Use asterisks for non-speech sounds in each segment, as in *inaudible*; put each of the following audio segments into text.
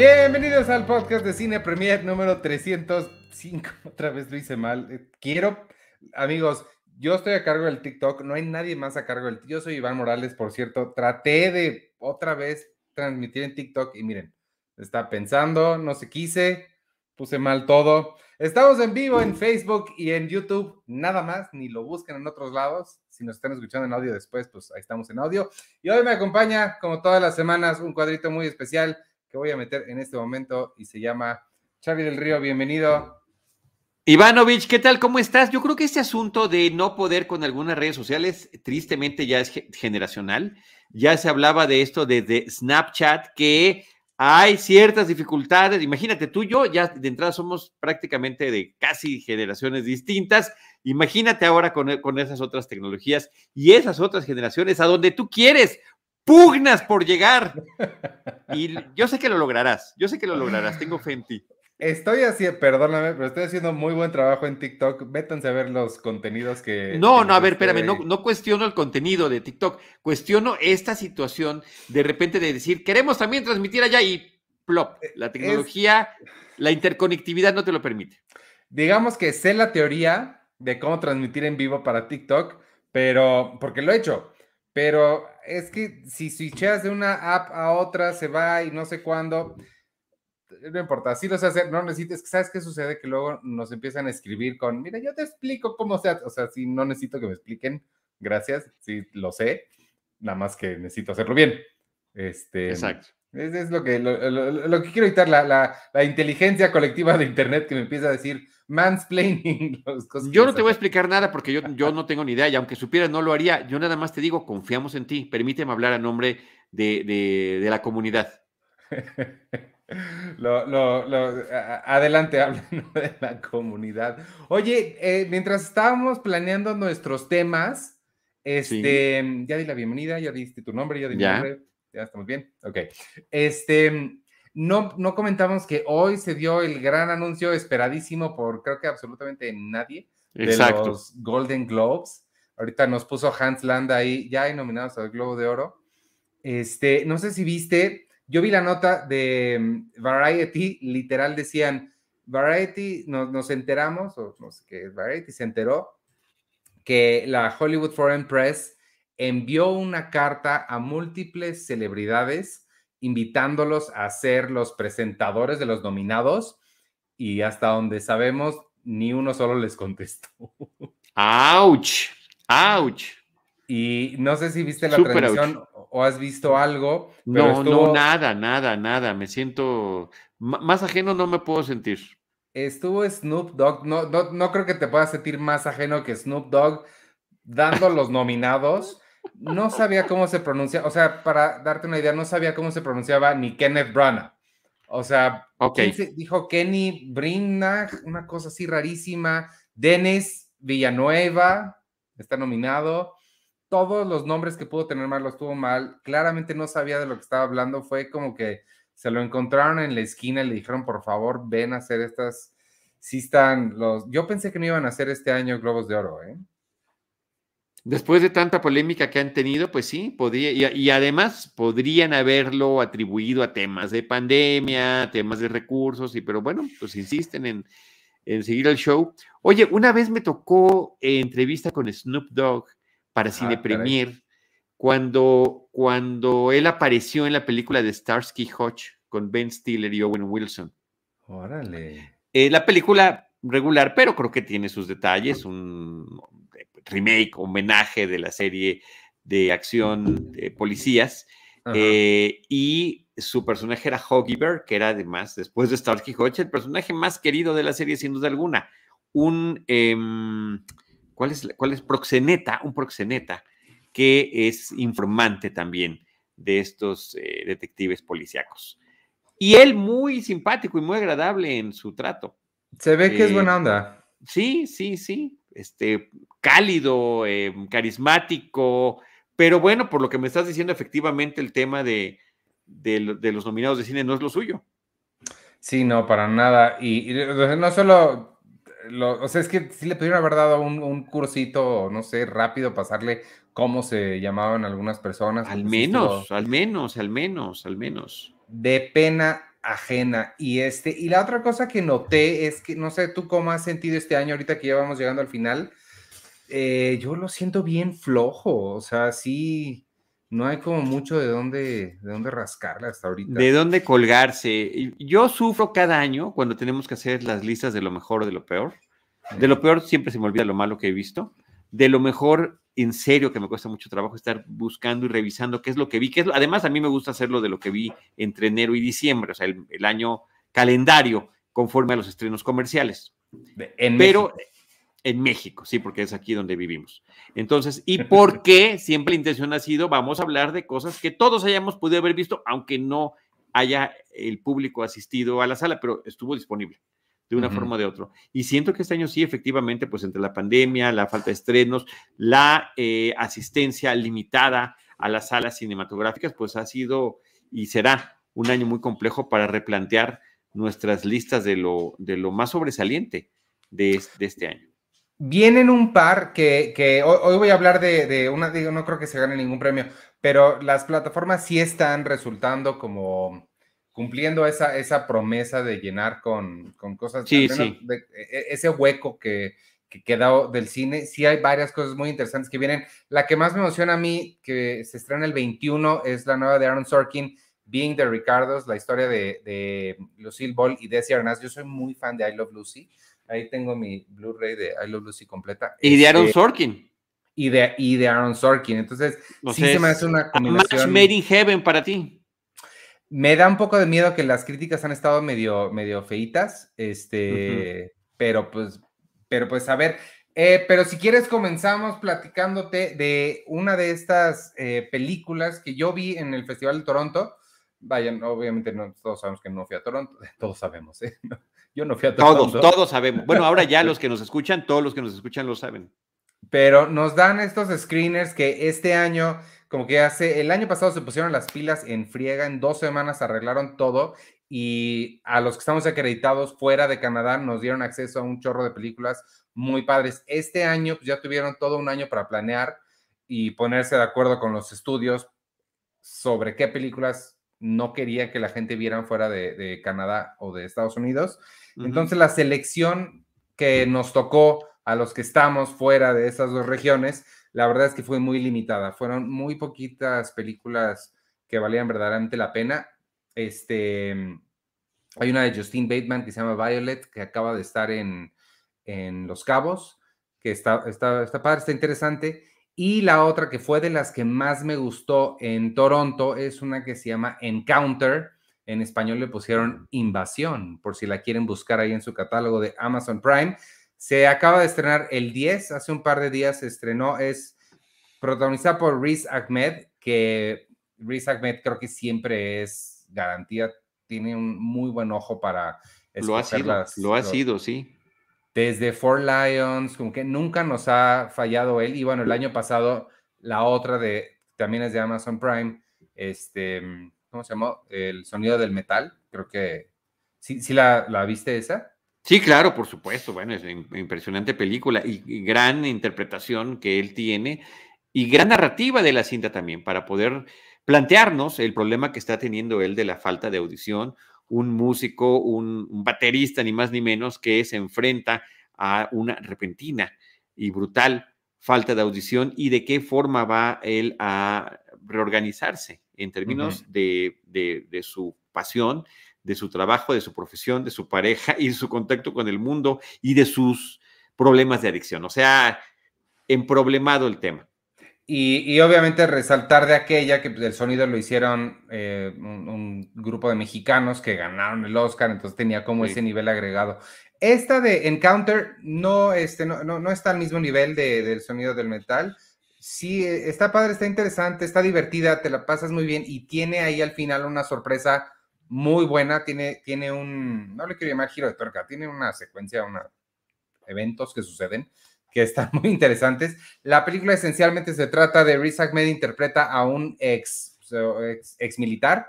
Bienvenidos al podcast de Cine Premier número 305. *laughs* Otra vez lo hice mal. Eh, quiero, amigos, yo estoy a cargo del TikTok, no hay nadie más a cargo del Yo soy Iván Morales, por cierto. Traté de otra vez transmitir en TikTok y miren, está pensando, no se quise, puse mal todo. Estamos en vivo en Facebook y en YouTube, nada más, ni lo busquen en otros lados. Si nos están escuchando en audio después, pues ahí estamos en audio. Y hoy me acompaña, como todas las semanas, un cuadrito muy especial que voy a meter en este momento y se llama Charlie del Río. Bienvenido. Ivanovich, ¿qué tal? ¿Cómo estás? Yo creo que este asunto de no poder con algunas redes sociales, tristemente ya es generacional. Ya se hablaba de esto desde Snapchat, que hay ciertas dificultades. Imagínate, tú y yo ya de entrada somos prácticamente de casi generaciones distintas. Imagínate ahora con, con, esas otras tecnologías y esas otras generaciones a donde tú quieres, pugnas por llegar. Y yo sé que lo lograrás, yo sé que lo lograrás, tengo fe en ti. Estoy haciendo, perdóname, pero estoy haciendo muy buen trabajo en TikTok. Métanse a ver los contenidos que. No, no, a ver, espérame, no, no cuestiono el contenido de TikTok, cuestiono esta situación de repente de decir, queremos también transmitir allá y plop, eh, la tecnología, la interconectividad no te lo permite. Digamos que sé la teoría de cómo transmitir en vivo para TikTok, pero, porque lo he hecho, pero es que si switcheas de una app a otra, se va y no sé cuándo no importa, sí lo sé hacer, no necesites, ¿sabes qué sucede? Que luego nos empiezan a escribir con, mira, yo te explico cómo se hace, o sea, si no necesito que me expliquen, gracias, sí lo sé, nada más que necesito hacerlo bien. Este, Exacto. Es, lo, que, lo, que quiero evitar, la, la, inteligencia colectiva de Internet que me empieza a decir mansplaining. *laughs* yo no te voy a explicar nada porque yo, yo *laughs* no tengo ni idea y aunque supiera no lo haría. Yo nada más te digo, confiamos en ti. Permíteme hablar a nombre de, de, de la comunidad. *laughs* Lo, lo, lo, adelante, hablen de la comunidad. Oye, eh, mientras estábamos planeando nuestros temas, este, ya di la bienvenida, ya diste tu nombre, ya di ya. nombre, ya estamos bien. Ok. Este, no, no comentamos que hoy se dio el gran anuncio esperadísimo por creo que absolutamente nadie de los Golden Globes. Ahorita nos puso Hans Land ahí, ya hay nominados al Globo de Oro. Este, no sé si viste, yo vi la nota de mm, Variety, literal decían, Variety, nos, enteramos, o no sé qué, Variety se enteró que la Hollywood Foreign Press envió una carta a múltiples celebridades invitándolos a ser los presentadores de los nominados y hasta donde sabemos, ni uno solo les contestó. *laughs* ¡Auch! ¡Auch! Y no sé si viste la transmisión o has visto algo. no, no, nada, nada, nada. Me siento más ajeno, no me puedo sentir. Estuvo Snoop Dogg, no, no, creo que te puedas sentir más ajeno que Snoop Dogg dando *laughs* los nominados. No sabía cómo se pronuncia, o sea, para darte una idea, no sabía cómo se pronunciaba ni Kenneth Branagh. O sea, dijo Kenny Brinach, una cosa así rarísima. Dennis Villanueva está nominado todos los nombres que pudo tener mal los tuvo mal. Claramente no sabía de lo que estaba hablando. Fue como que se lo encontraron en la esquina y le dijeron, por favor, ven a hacer estas. Sí están los. Yo pensé que no iban a hacer este año Globos de Oro, ¿eh? Después de tanta polémica que han tenido, pues sí, podría, y, además podrían haberlo atribuido a temas de pandemia, temas de recursos, y pero bueno, pues insisten en, en seguir el show. Oye, una vez me tocó eh, entrevista con Snoop Dogg para Cine Premier, cuando, cuando él apareció en la película de Starsky Hodge con Ben Stiller y Owen Wilson. Órale. Eh, la película regular, pero creo que tiene sus detalles, un remake, homenaje de la serie de acción de policías. Eh, y su personaje era Hoggy Bear, que era además, después de Starsky Hodge, el personaje más querido de la serie, sin duda alguna. Un. Em, ¿Cuál es, cuál es proxeneta? Un proxeneta que es informante también de estos eh, detectives policíacos. Y él muy simpático y muy agradable en su trato. Se ve que es buena eh, onda. Sí, sí, sí. Este, cálido, eh, carismático, pero bueno, por lo que me estás diciendo, efectivamente el tema de, de, los nominados de cine no es lo suyo. Sí, no, para nada. y no solo o sea, es que sí le pudieron haber dado un, cursito, no sé, rápido, pasarle cómo se llamaban algunas personas. Al menos, al menos, al menos, al menos. De pena ajena. Y este, y la otra cosa que noté es que, no sé tú cómo has sentido este año, ahorita que ya vamos llegando al final, eh, yo lo siento bien flojo, o sea, sí, no hay como mucho de dónde, de dónde rascarla hasta ahorita. De dónde colgarse. Yo sufro cada año cuando tenemos que hacer las listas de lo mejor o de lo peor. De lo peor siempre se me olvida lo malo que he visto. De lo mejor, en serio, que me cuesta mucho trabajo estar buscando y revisando qué es lo que vi. Es además, a mí me gusta hacerlo de lo que vi entre enero y diciembre, o sea, el, año calendario conforme a los estrenos comerciales. En Pero en México, sí, porque es aquí donde vivimos. Entonces, ¿y *laughs* por qué siempre la intención ha sido, vamos a hablar de cosas que todos hayamos podido haber visto, aunque no haya el público asistido a la sala, pero estuvo disponible de una forma o de otra. Y siento que este año sí, efectivamente, pues entre la pandemia, la falta de estrenos, la eh, asistencia limitada a las salas cinematográficas, pues ha sido y será un año muy complejo para replantear nuestras listas de lo, de lo más sobresaliente de, de este año. Vienen un par que, hoy, voy a hablar de, una, digo, no creo que se gane ningún premio, pero las plataformas sí están resultando como cumpliendo esa, esa promesa de llenar con, cosas, sí, sí. De, e, ese hueco que, que queda del cine. Sí hay varias cosas muy interesantes que vienen. La que más me emociona a mí, que se estrena el 21, es la nueva de Aaron Sorkin, Being the Ricardos, la historia de, de Lucille Ball y Desi Arnaz. Yo soy muy fan de I Love Lucy. Ahí tengo mi Blu-ray de I Love Lucy completa. Y de Aaron este, Sorkin. Y de, y de Aaron Sorkin. Entonces, sí se me hace una combinación. made in heaven para ti. Me da un poco de miedo que las críticas han estado medio, medio feitas. Este, pero pues, pero pues a ver. Eh, pero si quieres, comenzamos platicándote de una de estas eh, películas que yo vi en el Festival de Toronto. Vayan, obviamente no, todos sabemos que no fui a Toronto, *laughs* todos sabemos, ¿eh? *laughs* Yo no fui a Todos, todos sabemos. Bueno, ahora ya *laughs* los que nos escuchan, todos los que nos escuchan lo saben. Pero nos dan estos screeners que este año, como que hace, el año pasado se pusieron las pilas en friega, en dos semanas arreglaron todo y a los que estamos acreditados fuera de Canadá nos dieron acceso a un chorro de películas muy padres. Este año pues, ya tuvieron todo un año para planear y ponerse de acuerdo con los estudios sobre qué películas no quería que la gente viera fuera de Canadá o de Estados Unidos. Entonces la selección que nos tocó a los que estamos fuera de esas dos regiones, la verdad es que fue muy limitada. Fueron muy poquitas películas que valían verdaderamente la pena. Este, hay una de Justine Bateman que se llama Violet, que acaba de estar en, Los Cabos, que está, está, está padre, está interesante. Y la otra que fue de las que más me gustó en Toronto es una que se llama Encounter, en español le pusieron Invasión, por si la quieren buscar ahí en su catálogo de Amazon Prime. Se acaba de estrenar el 10, hace un par de días se estrenó, es protagonizada por Riz Ahmed, que Riz Ahmed creo que siempre es garantía, tiene un muy buen ojo para... Lo ha sido, lo ha sido, sí. Desde Four Lions, como que nunca nos ha fallado él. Y bueno, el año pasado, la otra de, también es de Amazon Prime, este, ¿cómo se llamó? El sonido del metal, creo que, ¿sí, sí la, la viste esa? Sí, claro, por supuesto. Bueno, es una impresionante película y, gran interpretación que él tiene y gran narrativa de la cinta también para poder plantearnos el problema que está teniendo él de la falta de audición, un músico, un, un baterista, ni más ni menos, que se enfrenta a una repentina y brutal falta de audición y de qué forma va él a reorganizarse en términos de, su pasión, de su trabajo, de su profesión, de su pareja y de su contacto con el mundo y de sus problemas de adicción. O sea, emproblemado el tema. Y, obviamente resaltar de aquella que pues, el sonido lo hicieron eh, un, grupo de mexicanos que ganaron el Oscar, entonces tenía como ese nivel agregado. Esta de Encounter no, este, no, no, está al mismo nivel del sonido del metal, Sí, eh, está padre, está interesante, está divertida, te la pasas muy bien y tiene ahí al final una sorpresa muy buena. Tiene, tiene un, no le quiero llamar giro de tuerca, tiene una secuencia, una, eventos que suceden que están *laughs* muy interesantes. La película esencialmente se trata de Riz Ahmed interpreta a un ex, ex, militar,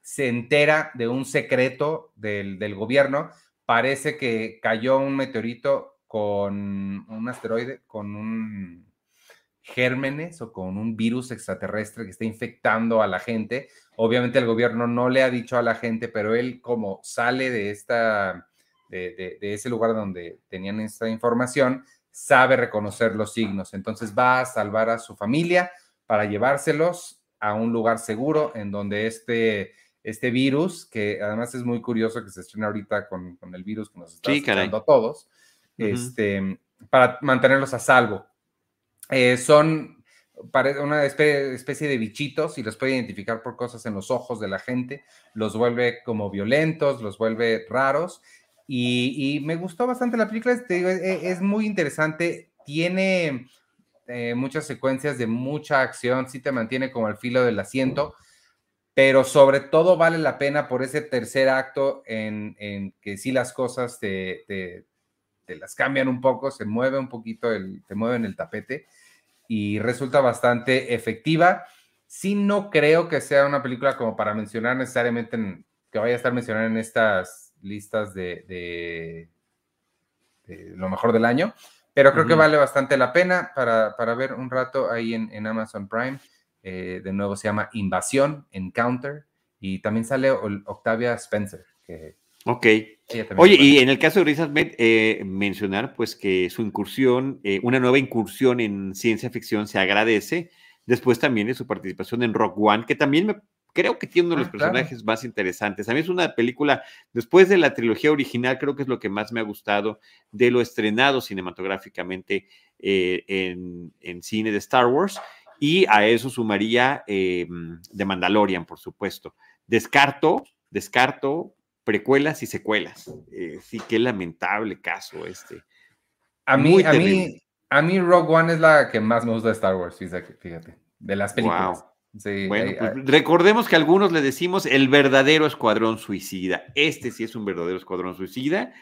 se entera de un secreto del, del gobierno. Parece que cayó un meteorito con un asteroide, con un gérmenes o con un virus extraterrestre que está infectando a la gente. Obviamente el gobierno no le ha dicho a la gente, pero él como sale de esta, de, ese lugar donde tenían esta información, sabe reconocer los signos. Entonces va a salvar a su familia para llevárselos a un lugar seguro en donde este, este virus, que además es muy curioso que se estrena ahorita con, el virus que nos está sí, a todos, este, para mantenerlos a salvo. Eh, son una especie de bichitos y los puede identificar por cosas en los ojos de la gente, los vuelve como violentos, los vuelve raros. Y, me gustó bastante la película, es, muy interesante, tiene eh, muchas secuencias de mucha acción, sí te mantiene como al filo del asiento, pero sobre todo vale la pena por ese tercer acto en, que sí las cosas te, te, las cambian un poco, se mueve un poquito, el, te mueven el tapete y resulta bastante efectiva. Sí, no creo que sea una película como para mencionar necesariamente que vaya a estar mencionada en estas listas de, lo mejor del año, pero creo que vale bastante la pena para, ver un rato ahí en, Amazon Prime. Eh, de nuevo se llama Invasión, Encounter, y también sale Octavia Spencer, que Ok. Oye, y en el caso de Riz Ahmed, eh, mencionar pues que su incursión, eh, una nueva incursión en ciencia ficción se agradece, después también de su participación en Rock One, que también me, creo que tiene uno de los ah, personajes más interesantes. A mí es una película, después de la trilogía original, creo que es lo que más me ha gustado de lo estrenado cinematográficamente eh, en, en, cine de Star Wars, y a eso sumaría The Mandalorian, por supuesto. Descarto, descarto precuelas y secuelas. Eh, sí, qué lamentable caso este. A mí, a mí, a mí Rogue One es la que más me gusta de Star Wars, fíjate, de las películas. bueno, pues recordemos que algunos le decimos el verdadero escuadrón suicida. Este sí es un verdadero escuadrón suicida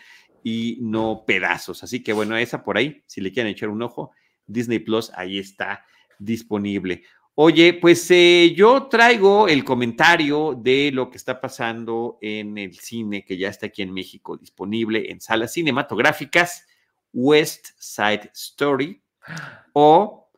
y no pedazos. Así que bueno, esa por ahí, si le quieren echar un ojo, Disney Plus ahí está disponible. Oye, pues eh, yo traigo el comentario de lo que está pasando en el cine que ya está aquí en México disponible en salas cinematográficas, West Side Story o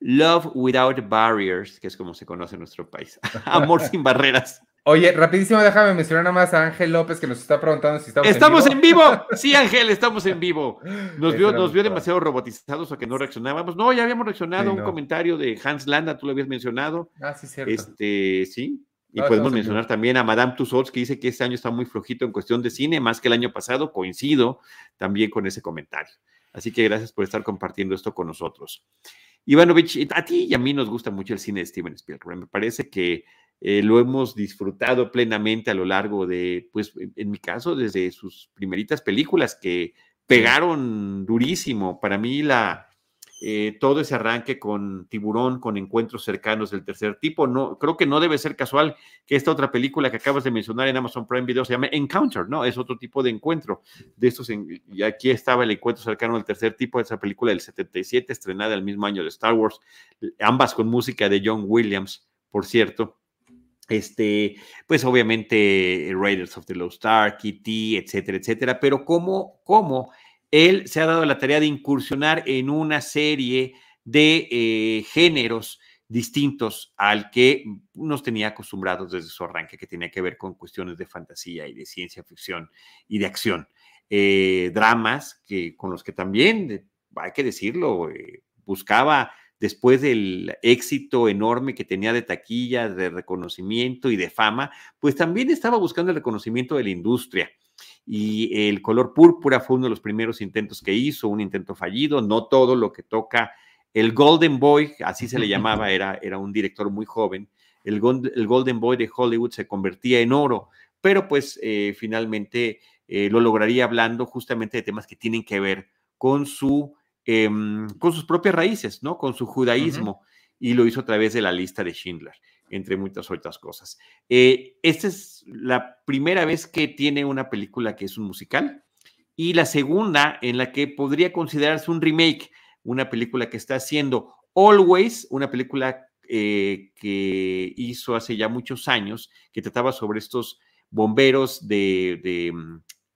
Love Without Barriers, que es como se conoce en nuestro país. *laughs* Amor sin barreras. Oye, rapidísimo, déjame mencionar nada más a Ángel López que nos está preguntando si estamos, ¿Estamos en vivo. ¿Estamos en vivo? Sí, Ángel, estamos en vivo. Nos *laughs* vio, nos vio demasiado robotizados o que no reaccionábamos. No, ya habíamos reaccionado a un comentario de Hans Landa, tú lo habías mencionado. Ah, sí, cierto. Este, sí. Y podemos mencionar también a Madame Tussauds, que dice que este año está muy flojito en cuestión de cine, más que el año pasado. Coincido también con ese comentario. Así que gracias por estar compartiendo esto con nosotros. Ivanovich, a ti y a mí nos gusta mucho el cine de Steven Spielberg. Me parece que eh, lo hemos disfrutado plenamente a lo largo de, pues en mi caso, desde sus primeritas películas que pegaron durísimo. Para mí, la, eh, todo ese arranque con Tiburón, con encuentros cercanos del tercer tipo, no, creo que no debe ser casual que esta otra película que acabas de mencionar en Amazon Prime Video se llame Encounter, ¿no? Es otro tipo de encuentro. De estos, y aquí estaba el encuentro cercano del tercer tipo, esa película del 77, estrenada el mismo año de Star Wars, ambas con música de John Williams, por cierto este, pues obviamente Raiders of the Lost Ark, E.T., etcétera, etcétera, pero cómo, cómo él se ha dado la tarea de incursionar en una serie de eh, géneros distintos al que nos tenía acostumbrados desde su arranque, que tenía que ver con cuestiones de fantasía y de ciencia ficción y de acción. Eh, dramas que, con los que también, hay que decirlo, eh, buscaba después del éxito enorme que tenía de taquilla, de reconocimiento y de fama, pues también estaba buscando el reconocimiento de la industria. Y el color púrpura fue uno de los primeros intentos que hizo, un intento fallido, no todo lo que toca el Golden Boy, así se le *laughs* llamaba, era, era un director muy joven, el, el Golden Boy de Hollywood se convertía en oro, pero pues eh, finalmente eh, lo lograría hablando justamente de temas que tienen que ver con su Em, con sus propias raíces, ¿no? Con su judaísmo, y lo hizo a través de la lista de Schindler, entre muchas otras cosas. Eh, esta es la primera vez que tiene una película que es un musical, y la segunda en la que podría considerarse un remake, una película que está haciendo Always, una película eh, que hizo hace ya muchos años, que trataba sobre estos bomberos de, de,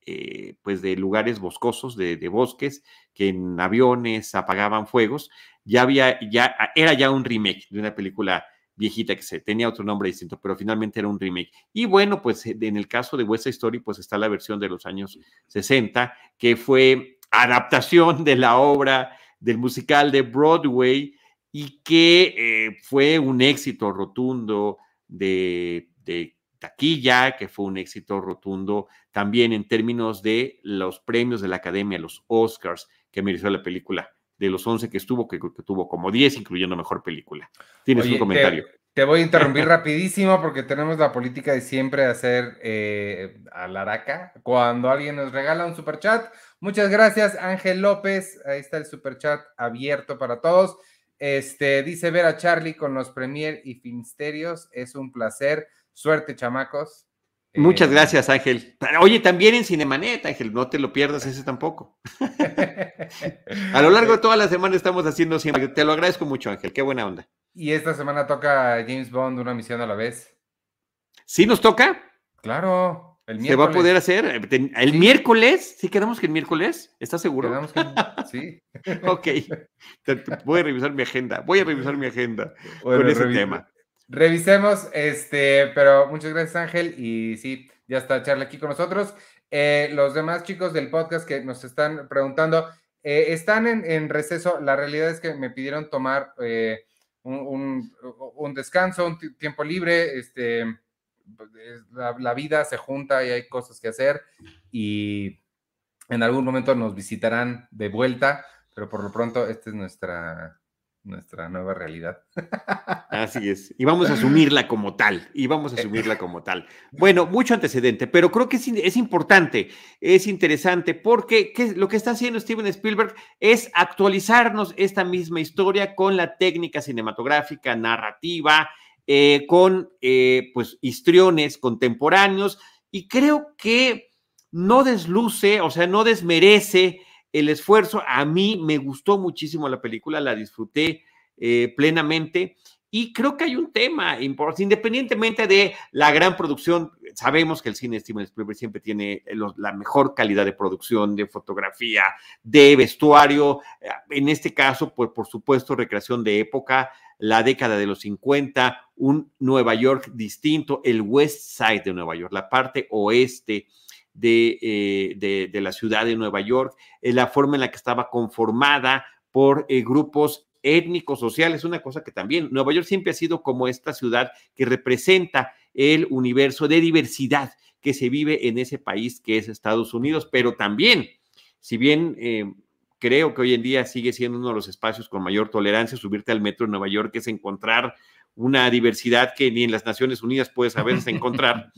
eh, pues de lugares boscosos, de, bosques, que en aviones apagaban fuegos. Ya había, ya era ya un remake de una película viejita que se tenía otro nombre distinto, pero finalmente era un remake. Y bueno, pues en el caso de West Story, pues está la versión de los años 60, que fue adaptación de la obra del musical de Broadway y que eh, fue un éxito rotundo de, de taquilla, que fue un éxito rotundo también en términos de los premios de la Academia, los Oscars que mereció la película. De los 11 que estuvo, que, que tuvo como 10, incluyendo mejor película. Tienes un comentario. Te, voy a interrumpir rapidísimo porque tenemos la política de siempre hacer eh, a la araca cuando alguien nos regala un super chat. Muchas gracias, Ángel López. Ahí está el super chat abierto para todos. Este, dice ver a Charlie con los Premier y Finsterios. Es un placer. Suerte, chamacos. Muchas eh, gracias, Ángel. Oye, también en Cinemanet, Ángel, no te lo pierdas ese tampoco. *laughs* a lo largo de toda la semana estamos haciendo siempre. Te lo agradezco mucho, Ángel. Qué buena onda. Y esta semana toca James Bond una misión a la vez. ¿Sí nos toca? Claro. El miércoles. ¿Se va a poder hacer? ¿El miércoles? ¿Sí quedamos que el miércoles? ¿Estás seguro? Quedamos que *laughs* sí. ok. Voy a revisar mi agenda. Voy a revisar mi agenda con ese tema. Revisemos, este, pero muchas gracias Ángel y sí, ya está Charla aquí con nosotros. Eh, los demás chicos del podcast que nos están preguntando, eh, están en, receso. La realidad es que me pidieron tomar eh, un, descanso, un tiempo libre. Este, la, la, vida se junta y hay cosas que hacer y en algún momento nos visitarán de vuelta, pero por lo pronto esta es nuestra, nuestra nueva realidad. Así es. Y vamos a asumirla como tal. Y vamos a asumirla como tal. Bueno, mucho antecedente, pero creo que es, importante, es interesante, porque lo que está haciendo Steven Spielberg es actualizarnos esta misma historia con la técnica cinematográfica, narrativa, eh, con eh, pues histriones contemporáneos. Y creo que no desluce, o sea, no desmerece el esfuerzo. A mí me gustó muchísimo la película, la disfruté eh, plenamente. Y creo que hay un tema importante, independientemente de la gran producción, sabemos que el cine Steven Spielberg siempre tiene la mejor calidad de producción, de fotografía, de vestuario, en este caso, pues por supuesto, recreación de época, la década de los 50, un Nueva York distinto, el West Side de Nueva York, la parte oeste eh, de, de, la ciudad de Nueva York, eh, la forma en la que estaba conformada por eh, grupos étnicos, sociales, una cosa que también Nueva York siempre ha sido como esta ciudad que representa el universo de diversidad que se vive en ese país que es Estados Unidos, pero también, si bien creo que hoy en día sigue siendo uno de los espacios con mayor tolerancia, subirte al metro de Nueva York es encontrar una diversidad que ni en las Naciones Unidas puedes a veces *laughs* encontrar,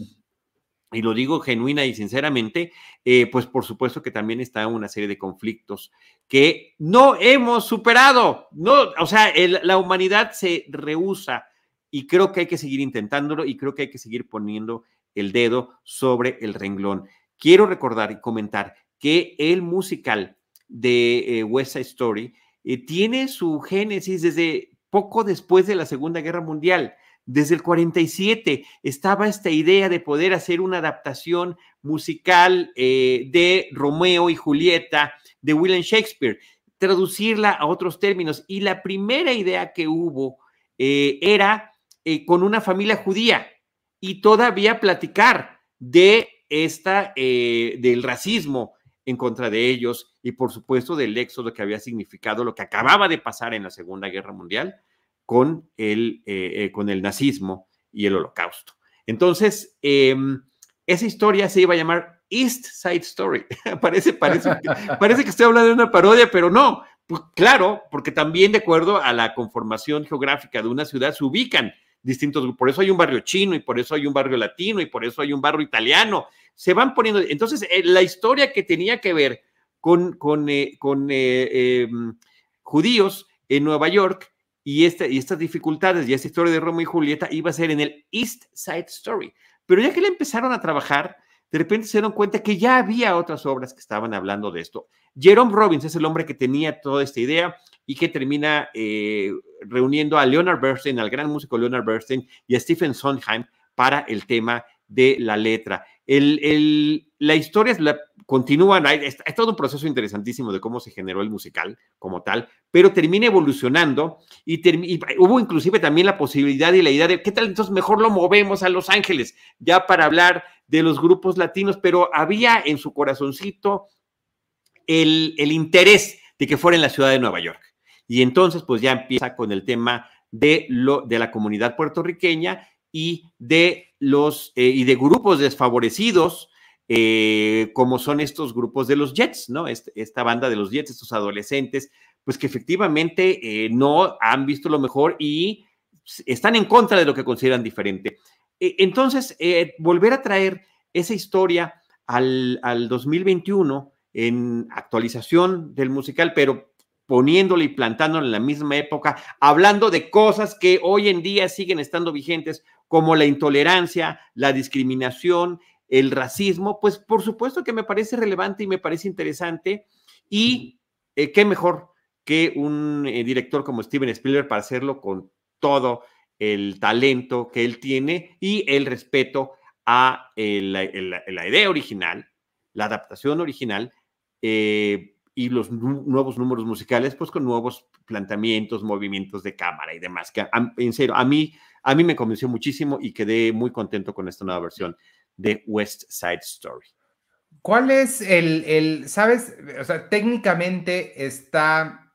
y lo digo genuina y sinceramente, eh, pues por supuesto que también está una serie de conflictos que no hemos superado. No, o sea, la humanidad se rehúsa y creo que hay que seguir intentándolo y creo que hay que seguir poniendo el dedo sobre el renglón. Quiero recordar y comentar que el musical de eh, West Side Story eh, tiene su génesis desde poco después de la Segunda Guerra Mundial. Desde el 47 estaba esta idea de poder hacer una adaptación musical eh, de Romeo y Julieta de William Shakespeare, traducirla a otros términos. Y la primera idea que hubo eh, era eh, con una familia judía y todavía platicar de esta, del racismo en contra de ellos y por supuesto del éxodo que había significado lo que acababa de pasar en la Segunda Guerra Mundial con el, eh, eh, con el nazismo y el holocausto. Entonces, em, esa historia se iba a llamar East Side Story. *laughs* parece, parece, que, *laughs* parece que estoy hablando de una parodia, pero no. Pues, claro, porque también de acuerdo a la conformación geográfica de una ciudad se ubican distintos, por eso hay un barrio chino y por eso hay un barrio latino y por eso hay un barrio italiano. Se van poniendo, entonces eh, la historia que tenía que ver con, con, con em, judíos en Nueva York y, este, y estas dificultades y esta historia de Romeo y Julieta iba a ser en el East Side Story. Pero ya que le empezaron a trabajar, de repente se dieron cuenta que ya había otras obras que estaban hablando de esto. Jerome Robbins es el hombre que tenía toda esta idea y que termina eh, reuniendo a Leonard Bernstein, al gran músico Leonard Bernstein y a Stephen Sondheim para el tema de la letra. La historia, la, continúan, hay, todo un proceso interesantísimo de cómo se generó el musical como tal, pero termina evolucionando y, hubo inclusive también la posibilidad y la idea de, ¿qué tal? Entonces mejor lo movemos a Los Ángeles, ya para hablar de los grupos latinos, pero había en su corazoncito el, el interés de que fuera en la ciudad de Nueva York. Y entonces, pues ya empieza con el tema de, lo, de la comunidad puertorriqueña y de los eh, y de grupos desfavorecidos, eh, como son estos grupos de los Jets, ¿no? Este, esta banda de los Jets, estos adolescentes, pues que efectivamente eh, no han visto lo mejor y están en contra de lo que consideran diferente. E, entonces, volver a traer esa historia al, al 2021 en actualización del musical, pero poniéndolo y plantándolo en la misma época, hablando de cosas que hoy en día siguen estando vigentes, como la intolerancia, la discriminación, el racismo, pues por supuesto que me parece relevante y me parece interesante. Y eh, qué mejor que un eh, director como Steven Spielberg para hacerlo con todo el talento que él tiene y el respeto a eh, la, idea original, la adaptación original y los nuevos números musicales, pues con nuevos planteamientos, movimientos de cámara y demás, que en serio, a mí, a mí me convenció muchísimo y quedé muy contento con esta nueva versión de West Side Story. ¿Cuál es el, el, sabes, o sea, técnicamente está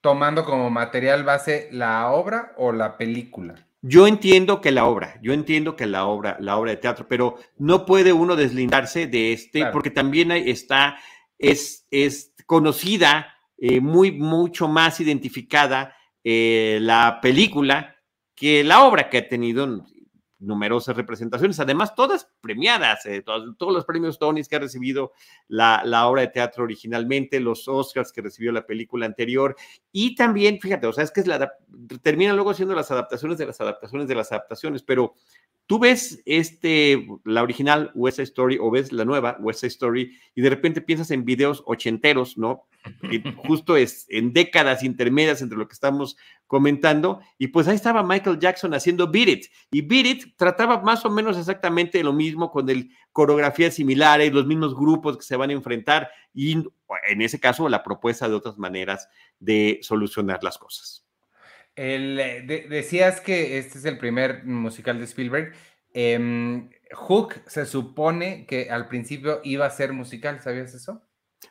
tomando como material base la obra o la película? Yo entiendo que la obra, yo entiendo que la obra, la obra de teatro, pero no puede uno deslindarse de este, porque también está, es, es conocida, eh, muy, mucho más identificada eh, la película que la obra que ha tenido numerosas representaciones, además todas premiadas, eh, todos, los premios Tony que ha recibido la, la, obra de teatro originalmente, los Oscars que recibió la película anterior, y también, fíjate, o sea, es que es la, termina luego siendo las adaptaciones de las adaptaciones de las adaptaciones, pero tú ves este, la original West Side Story o ves la nueva West Side Story y de repente piensas en videos ochenteros, ¿no? *laughs* justo es en décadas intermedias entre lo que estamos comentando y pues ahí estaba Michael Jackson haciendo Beat It y Beat It trataba más o menos exactamente lo mismo con el coreografías similares, los mismos grupos que se van a enfrentar y en ese caso la propuesta de otras maneras de solucionar las cosas. Eh, decías que este es el primer musical de Spielberg. Em, Hook se supone que al principio iba a ser musical, ¿sabías eso?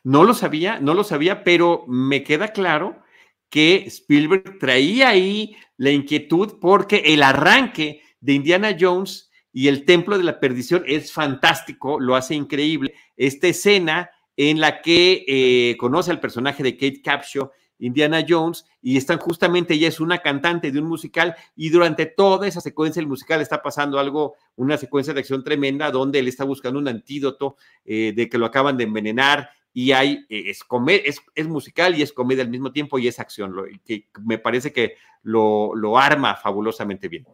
No lo sabía, no lo sabía, pero me queda claro que Spielberg traía ahí la inquietud porque el arranque de Indiana Jones y el Templo de la Perdición es fantástico, lo hace increíble. Esta escena en la que eh, conoce al personaje de Kate Capshaw Indiana Jones y están justamente, ella es una cantante de un musical y durante toda esa secuencia del musical está pasando algo, una secuencia de acción tremenda donde él está buscando un antídoto eh, de que lo acaban de envenenar y hay, eh, es, es, es, musical y es comedia al mismo tiempo y es acción, lo, que me parece que lo, lo arma fabulosamente bien.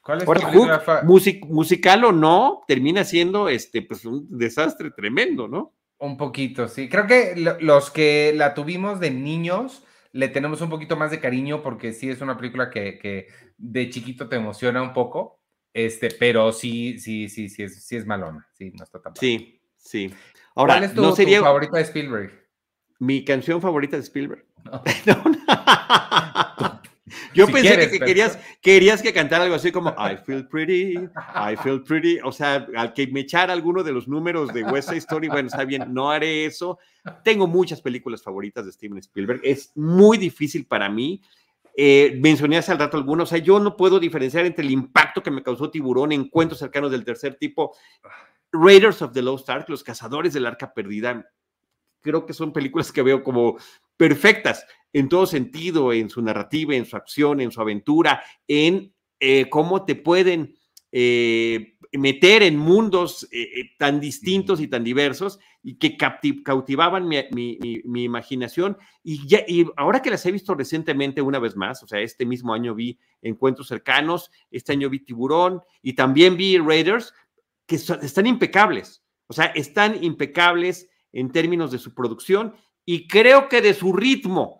¿Cuál es Ahora, musical o no, termina siendo este, pues, un desastre tremendo, ¿no? Un poquito, sí. Creo que los que la tuvimos de niños le tenemos un poquito más de cariño porque sí es una película que, de chiquito te emociona un poco, este, pero sí, sí, sí, sí es, sí es malona, sí, no está tan Sí, sí. Ahora, ¿Cuál es tu, no sería... favorita de Spielberg? Mi canción favorita de Spielberg. *laughs* *laughs* Yo pensé que, querías, querías que cantara algo así como I feel pretty, I feel pretty. O sea, al que me echara alguno de los números de West Side Story, bueno, está bien, no haré eso. Tengo muchas películas favoritas de Steven Spielberg. Es muy difícil para mí. Eh, mencioné hace al rato algunos, o sea, yo no puedo diferenciar entre el impacto que me causó Tiburón, Encuentros cercanos del tercer tipo, Raiders of the Lost Ark, Los Cazadores del Arca Perdida. Creo que son películas que veo como perfectas en todo sentido, en su narrativa, en su acción, en su aventura, en eh, cómo te pueden eh, meter en mundos eh, tan distintos y tan diversos y que cautivaban mi, imaginación. Y, ya, y ahora que las he visto recientemente una vez más, o sea, este mismo año vi Encuentros cercanos, este año vi Tiburón y también vi Raiders, que están impecables, o sea, están impecables en términos de su producción y creo que de su ritmo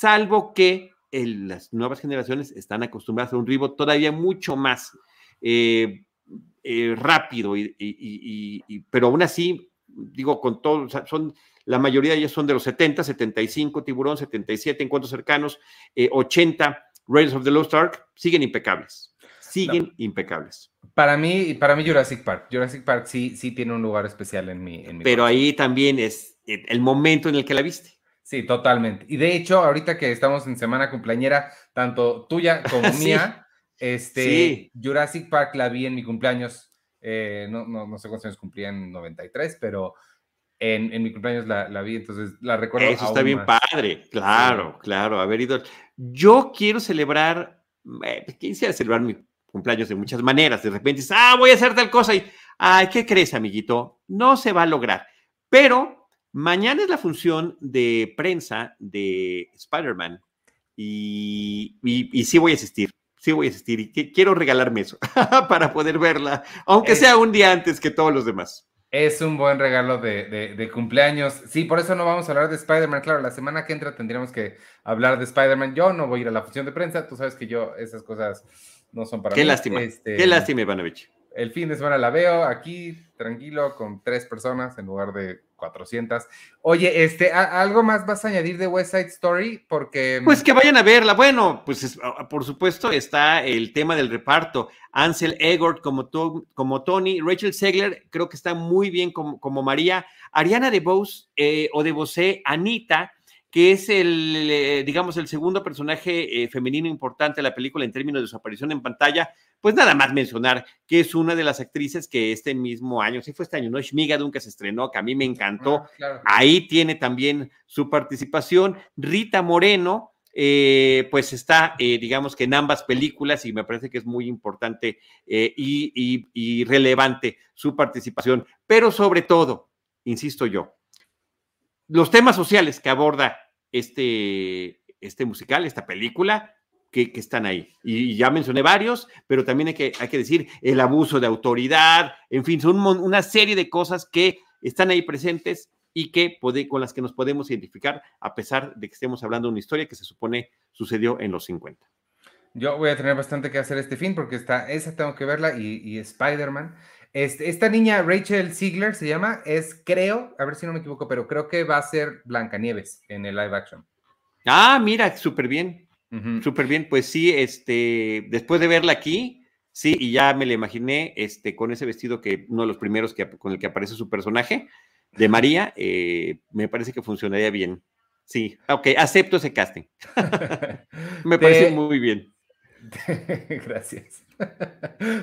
salvo que las nuevas generaciones están acostumbradas a un ritmo todavía mucho más eh, eh, rápido, y, pero aún así digo, con todos, son, la mayoría de ellas son de los 70, 75, Tiburón, 77, Encuentros Cercanos, 80, eh, Raiders of the Lost Ark, siguen impecables, siguen impecables. Para mí, para mí Jurassic Park, Jurassic Park sí, sí tiene un lugar especial en mi, en Pero ahí también es el momento en el que la viste. Sí, totalmente. Y de hecho, ahorita que estamos en semana cumpleañera, tanto tuya como *laughs* mía, este, Jurassic Park la vi en mi cumpleaños. Eh, no, no, no, sé cuántos años cumplía en 93, pero en, en mi cumpleaños la, la, vi, entonces la recuerdo. Eso está bien padre, claro, claro, haber ido. Yo quiero celebrar, eh, quisiera celebrar mi cumpleaños de muchas maneras. De repente dices, ah, voy a hacer tal cosa y, ay, ¿qué crees, amiguito? No se va a lograr. Pero mañana es la función de prensa de Spider-Man y, y, y sí voy a asistir sí voy a asistir y quiero regalarme eso *laughs* para poder verla, aunque sea un día antes que todos los demás. Es un buen regalo de, cumpleaños. Sí, por eso no vamos a hablar de Spider-Man. Claro, la semana que entra tendríamos que hablar de Spider-Man. Yo no voy a ir a la función de prensa. Tú sabes que yo esas cosas no son para Qué Lástima. Este, Qué lástima, Ivanovich. El fin de semana la veo aquí, tranquilo, con tres personas en lugar de 400. Oye, este, ¿algo más vas a añadir de West Side Story? Porque... Mm, pues que vayan a verla. Bueno, pues ah, por supuesto está el tema del reparto. Ansel Egort como, como Tony, Rachel Segler creo que está muy bien como, como María, Ariana DeBose eh, o DeBose, Anita, que es el, eh, digamos, el segundo personaje eh, femenino importante de la película en términos de su aparición en pantalla, pues nada más mencionar que es una de las actrices que este mismo año, sí fue este año, ¿no? Shmigadun, que se estrenó, que a mí me encantó. Ah, Ahí tiene también su participación. Rita Moreno, eh, pues está, digamos que en ambas películas y me parece que es muy importante y, y relevante su participación, pero sobre todo, insisto yo, los temas sociales que aborda este, este musical, esta película, que, están ahí. Y, ya mencioné varios, pero también hay que, hay que decir el abuso de autoridad, en fin, son una serie de cosas que están ahí presentes y que con las que nos podemos identificar, a pesar de que estemos hablando de una historia que se supone sucedió en los 50. Yo voy a tener bastante que hacer este fin porque está, esa tengo que verla y, y Spider-Man. Este, esta niña, Rachel Ziegler, se llama, es, creo, a ver si no me equivoco, pero creo que va a ser Blancanieves en el live action. Ah, mira, súper bien. Súper bien. Pues sí, este, después de verla aquí, sí, y ya me la imaginé, este, con ese vestido que uno de los primeros que, con el que aparece su personaje, de María, eh, me parece que funcionaría bien. Sí, ok, acepto ese casting. *laughs* me parece muy bien. *laughs* Gracias.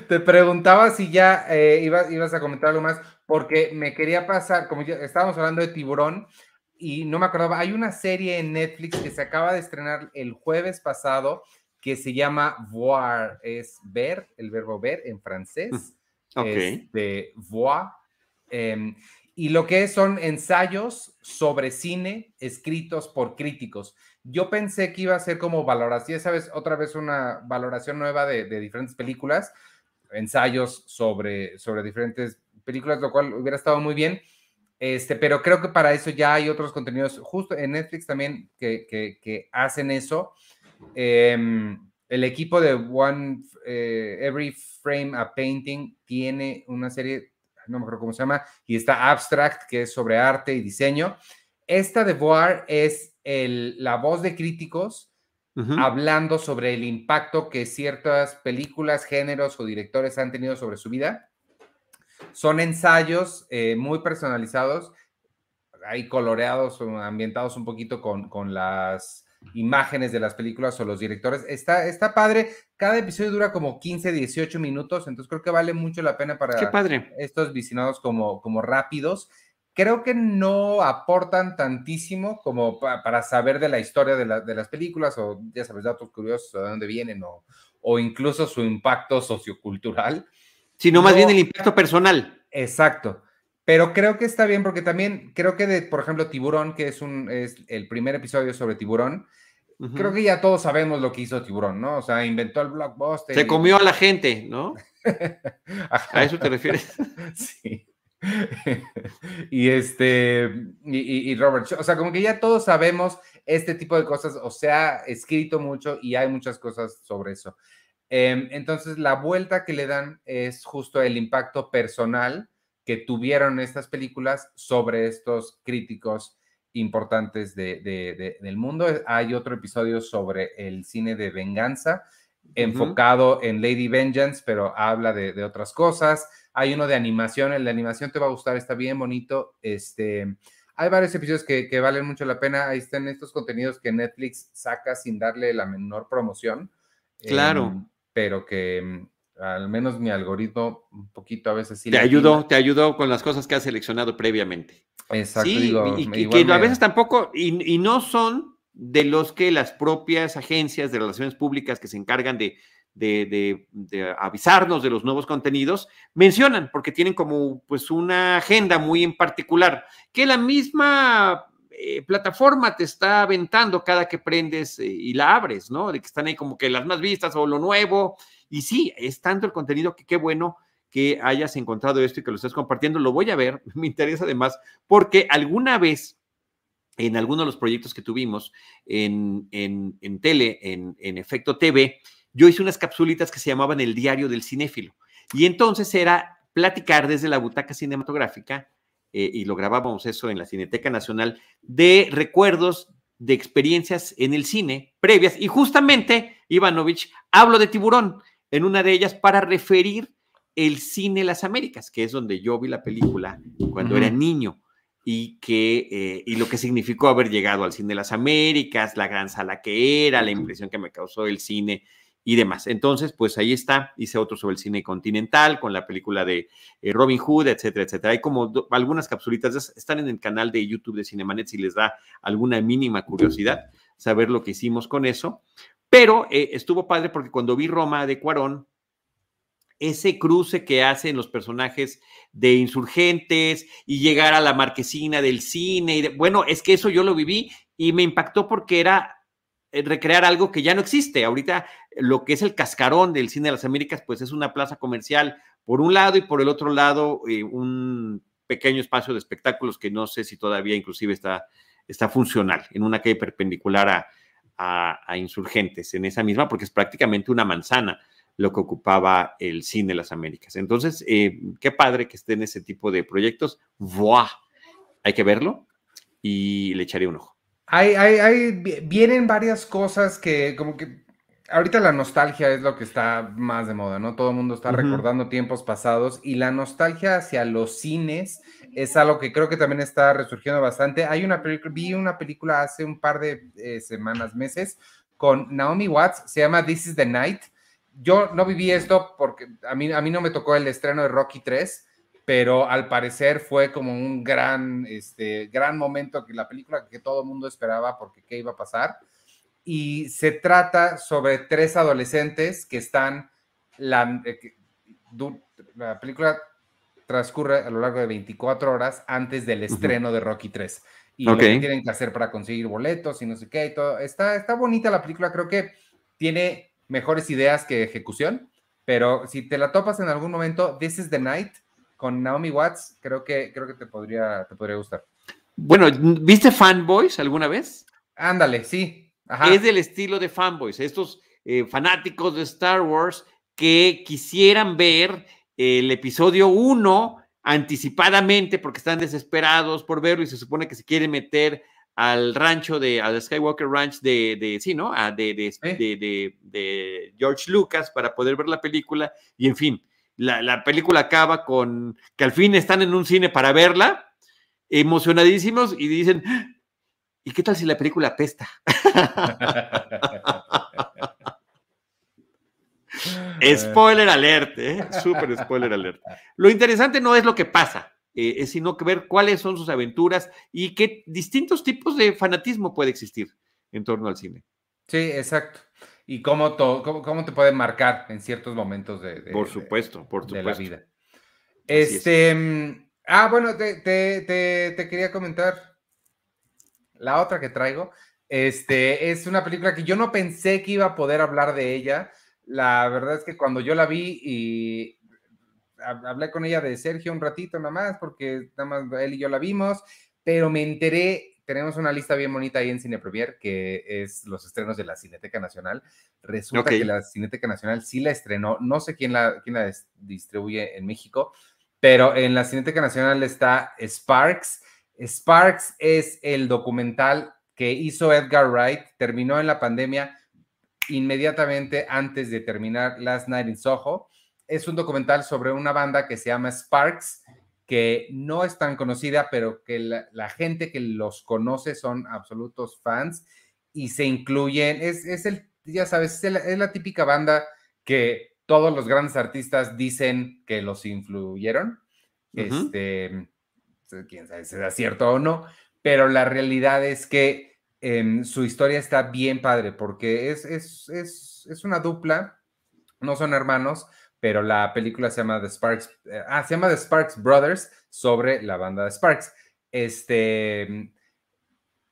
Te preguntaba si ya eh, ibas, a comentar algo más, porque me quería pasar, como ya estábamos hablando de tiburón, y no me acordaba, hay una serie en Netflix que se acaba de estrenar el jueves pasado que se llama Voir, es ver, el verbo ver en francés. Mm, ok. de voir. Em, y lo que son ensayos sobre cine escritos por críticos. Yo pensé que iba a ser como valoración, sabes, otra vez una valoración nueva de, diferentes películas, ensayos sobre, sobre diferentes películas, lo cual hubiera estado muy bien. Este, pero creo que para eso ya hay otros contenidos, justo en Netflix también, que, hacen eso. Em, el equipo de One eh, Every Frame a Painting tiene una serie no me acuerdo cómo se llama, y está Abstract, que es sobre arte y diseño. Esta de Voir es el, la voz de críticos hablando sobre el impacto que ciertas películas, géneros o directores han tenido sobre su vida. Son ensayos eh, muy personalizados, ahí coloreados ambientados un poquito con, con las imágenes de las películas o los directores. Está, está padre. Cada episodio dura como 15, 18 minutos, entonces creo que vale mucho la pena para estos vicinados como, como rápidos. Creo que no aportan tantísimo como para saber de la historia de, las películas o, ya sabes, datos curiosos de dónde vienen o, o incluso su impacto sociocultural. Sino más bien el impacto personal. Exacto. Pero creo que está bien porque también creo que, de, por ejemplo, Tiburón, que es, un, es el primer episodio sobre Tiburón, creo que ya todos sabemos lo que hizo Tiburón, ¿no? O sea, inventó el blockbuster. Se comió a la gente, ¿no? *laughs* ¿A eso te refieres? *laughs* sí. y este, y, Robert, o sea, como que ya todos sabemos este tipo de cosas, o sea, escrito mucho y hay muchas cosas sobre eso. Em, entonces, la vuelta que le dan es justo el impacto personal que tuvieron estas películas sobre estos críticos importantes del mundo. Hay otro episodio sobre el cine de venganza, enfocado en Lady Vengeance, pero habla de, otras cosas. Hay uno de animación, el de animación te va a gustar, está bien bonito. Este, hay varios episodios que, valen mucho la pena. Ahí están estos contenidos que Netflix saca sin darle la menor promoción. Claro. Em, pero que em, al menos mi algoritmo un poquito a veces sí. Te ayudó, te ayudó con las cosas que has seleccionado previamente. Exacto. y, que a veces tampoco, y, no son de los que las propias agencias de relaciones públicas que se encargan de, de, avisarnos de los nuevos contenidos, mencionan, porque tienen como pues una agenda muy en particular, que la misma eh, plataforma te está aventando cada que prendes eh, y la abres, ¿no? De que están ahí como que las más vistas o lo nuevo, y sí, es tanto el contenido que qué bueno que hayas encontrado esto y que lo estés compartiendo. Lo voy a ver, *laughs* me interesa además, porque alguna vez en alguno de los proyectos que tuvimos en, en, tele, en, en, Efecto TV, yo hice unas capsulitas que se llamaban el diario del cinéfilo. Y entonces era platicar desde la butaca cinematográfica, eh, y lo grabábamos eso en la Cineteca Nacional, de recuerdos de experiencias en el cine previas. Y justamente, Ivanovich, hablo de tiburón en una de ellas para referir el cine Las Américas, que es donde yo vi la película cuando era niño y que eh, y lo que significó haber llegado al cine Las Américas, la gran sala que era, la impresión que me causó el cine y demás. Entonces, pues ahí está, hice otro sobre el cine continental con la película de eh, Robin Hood, etcétera, etcétera. Hay como algunas capsulitas, están en el canal de YouTube de Cinemanet si les da alguna mínima curiosidad saber lo que hicimos con eso. Pero eh, estuvo padre porque cuando vi Roma de Cuarón, ese cruce que hacen los personajes de insurgentes y llegar a la marquesina del cine, bueno, es que eso yo lo viví y me impactó porque era eh, recrear algo que ya no existe. Ahorita lo que es el cascarón del cine de las Américas, pues es una plaza comercial por un lado y por el otro lado eh, un pequeño espacio de espectáculos que no sé si todavía inclusive está, está funcional, en una calle perpendicular a, a, insurgentes en esa misma, porque es prácticamente una manzana lo que ocupaba el cine de las Américas. Entonces, eh, qué padre que estén ese tipo de proyectos. ¡Buah! Hay que verlo y le echaré un ojo. Hay, hay, hay, vienen varias cosas que como que ahorita la nostalgia es lo que está más de moda, ¿no? Todo el mundo está recordando tiempos pasados y la nostalgia hacia los cines es algo que creo que también está resurgiendo bastante. Hay una película, vi una película hace un par de eh, semanas, meses, con Naomi Watts, se llama This is the Night. Yo no viví esto porque a mí, a mí no me tocó el estreno de Rocky 3, pero al parecer fue como un gran, este, gran momento que la película que todo el mundo esperaba porque qué iba a pasar y se trata sobre tres adolescentes que están, la, eh, la película transcurre a lo largo de 24 horas antes del estreno de Rocky 3 y lo que tienen que hacer para conseguir boletos y no sé qué y todo. Está, está bonita la película, creo que tiene mejores ideas que ejecución, pero si te la topas en algún momento, This is the Night con Naomi Watts, creo que, creo que te, podría, te podría gustar. Bueno, ¿viste Fanboys alguna vez? Ándale, sí, es del estilo de fanboys, estos eh, fanáticos de Star Wars que quisieran ver el episodio 1 anticipadamente porque están desesperados por verlo y se supone que se quieren meter al rancho de, al Skywalker Ranch de, de sí, ¿no? de, de, de, George Lucas para poder ver la película y en fin, la, la, película acaba con que al fin están en un cine para verla, emocionadísimos y dicen, ¿Y qué tal si la película pesta? *laughs* spoiler alert, ¿eh? Súper spoiler alert. Lo interesante no es lo que pasa, eh, es sino que ver cuáles son sus aventuras y qué distintos tipos de fanatismo puede existir en torno al cine. Sí, exacto. Y cómo, cómo, te puede marcar en ciertos momentos de, por supuesto, por la vida. Este, mm, ah, bueno, te, te quería comentar la otra que traigo, este, es una película que yo no pensé que iba a poder hablar de ella. La verdad es que cuando yo la vi y hablé con ella de Sergio un ratito nada más, porque nada más él y yo la vimos, pero me enteré, tenemos una lista bien bonita ahí en Cine Premier, que es los estrenos de la Cineteca Nacional. Resulta que la Cineteca Nacional sí la estrenó, no sé quién la, quién la distribuye en México, pero en la Cineteca Nacional está Sparks. Sparks es el documental que hizo Edgar Wright, terminó en la pandemia inmediatamente antes de terminar Last Night in Soho. Es un documental sobre una banda que se llama Sparks, que no es tan conocida, pero que la, gente que los conoce son absolutos fans y se incluyen, es, es el, ya sabes, es la típica banda que todos los grandes artistas dicen que los influyeron. Este, quién sabe si es cierto o no, pero la realidad es que em, su historia está bien padre porque es, es, es, es, una dupla, no son hermanos, pero la película se llama The Sparks, eh, ah, se llama The Sparks Brothers sobre la banda de Sparks. Este,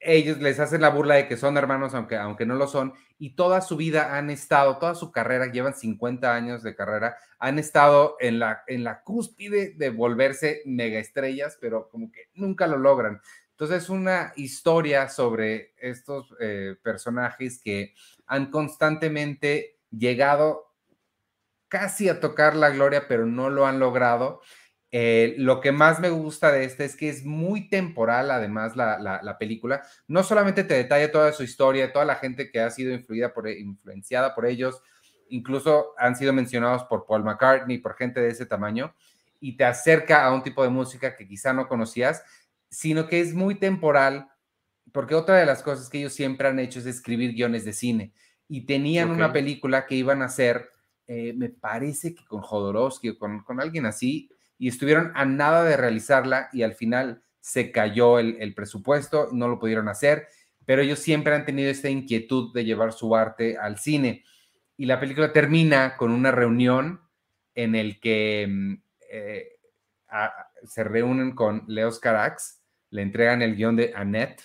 ellos les hacen la burla de que son hermanos, aunque, aunque no lo son, y toda su vida han estado, toda su carrera, llevan 50 años de carrera, han estado en la, en la cúspide de volverse mega estrellas, pero como que nunca lo logran. Entonces es una historia sobre estos eh, personajes que han constantemente llegado casi a tocar la gloria, pero no lo han logrado. Eh, lo que más me gusta de este es que es muy temporal, además, la, película. No solamente te detalla toda su historia, toda la gente que ha sido influida por, influenciada por ellos, incluso han sido mencionados por Paul McCartney, por gente de ese tamaño, y te acerca a un tipo de música que quizá no conocías, sino que es muy temporal, porque otra de las cosas que ellos siempre han hecho es escribir guiones de cine, y tenían una película que iban a hacer, eh, me parece que con Jodorowsky o con, con alguien así, y estuvieron a nada de realizarla y al final se cayó el, presupuesto, no lo pudieron hacer, pero ellos siempre han tenido esta inquietud de llevar su arte al cine. Y la película termina con una reunión en el que mm, eh, se reúnen con Leos Carax, le entregan el guion de Annette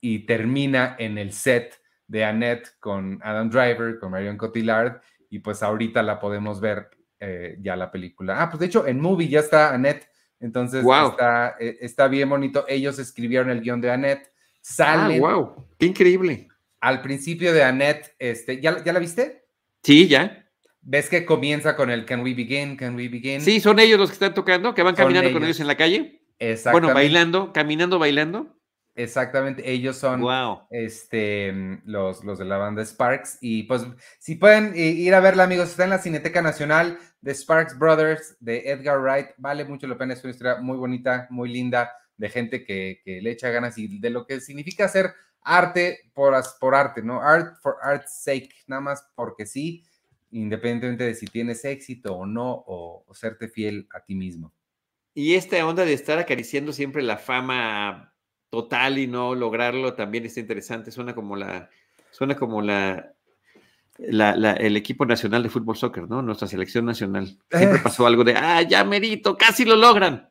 y termina en el set de Annette con Adam Driver, con Marion Cotillard, y pues ahorita la podemos ver eh, ya la película. Ah, pues de hecho en Movie ya está Annette, entonces está, eh, está, bien bonito. Ellos escribieron el guion de Annette, salen. Ah, wow, qué increíble. Al principio de Annette, este, ¿ya, ¿ya la viste? Sí, ya. ¿Ves que comienza con el Can We Begin? Can We Begin? Sí, son ellos los que están tocando, que van caminando con ellos en la calle. Exactamente. Bueno, bailando, caminando, bailando. Exactamente, ellos son este, mm, los, los de la banda Sparks. Y pues, si pueden ir a verla, amigos, está en la Cineteca Nacional de Sparks Brothers de Edgar Wright. Vale mucho la pena, es una historia muy bonita, muy linda, de gente que, le echa ganas y de lo que significa hacer arte por, por arte, ¿no? Art for art's sake, nada más porque sí, independientemente de si tienes éxito o no, o, o serte fiel a ti mismo. Y esta onda de estar acariciando siempre la fama total y no lograrlo también está interesante. Suena como la, suena como la, el equipo nacional de fútbol soccer, ¿no? Nuestra selección nacional. Siempre pasó *laughs* algo de, ah, ya merito, casi lo logran.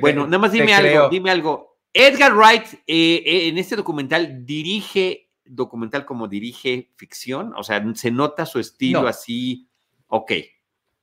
bueno, nada más dime algo, dime algo. Edgar Wright eh, eh, en este documental dirige documental como dirige ficción, o sea, se nota su estilo así, ok.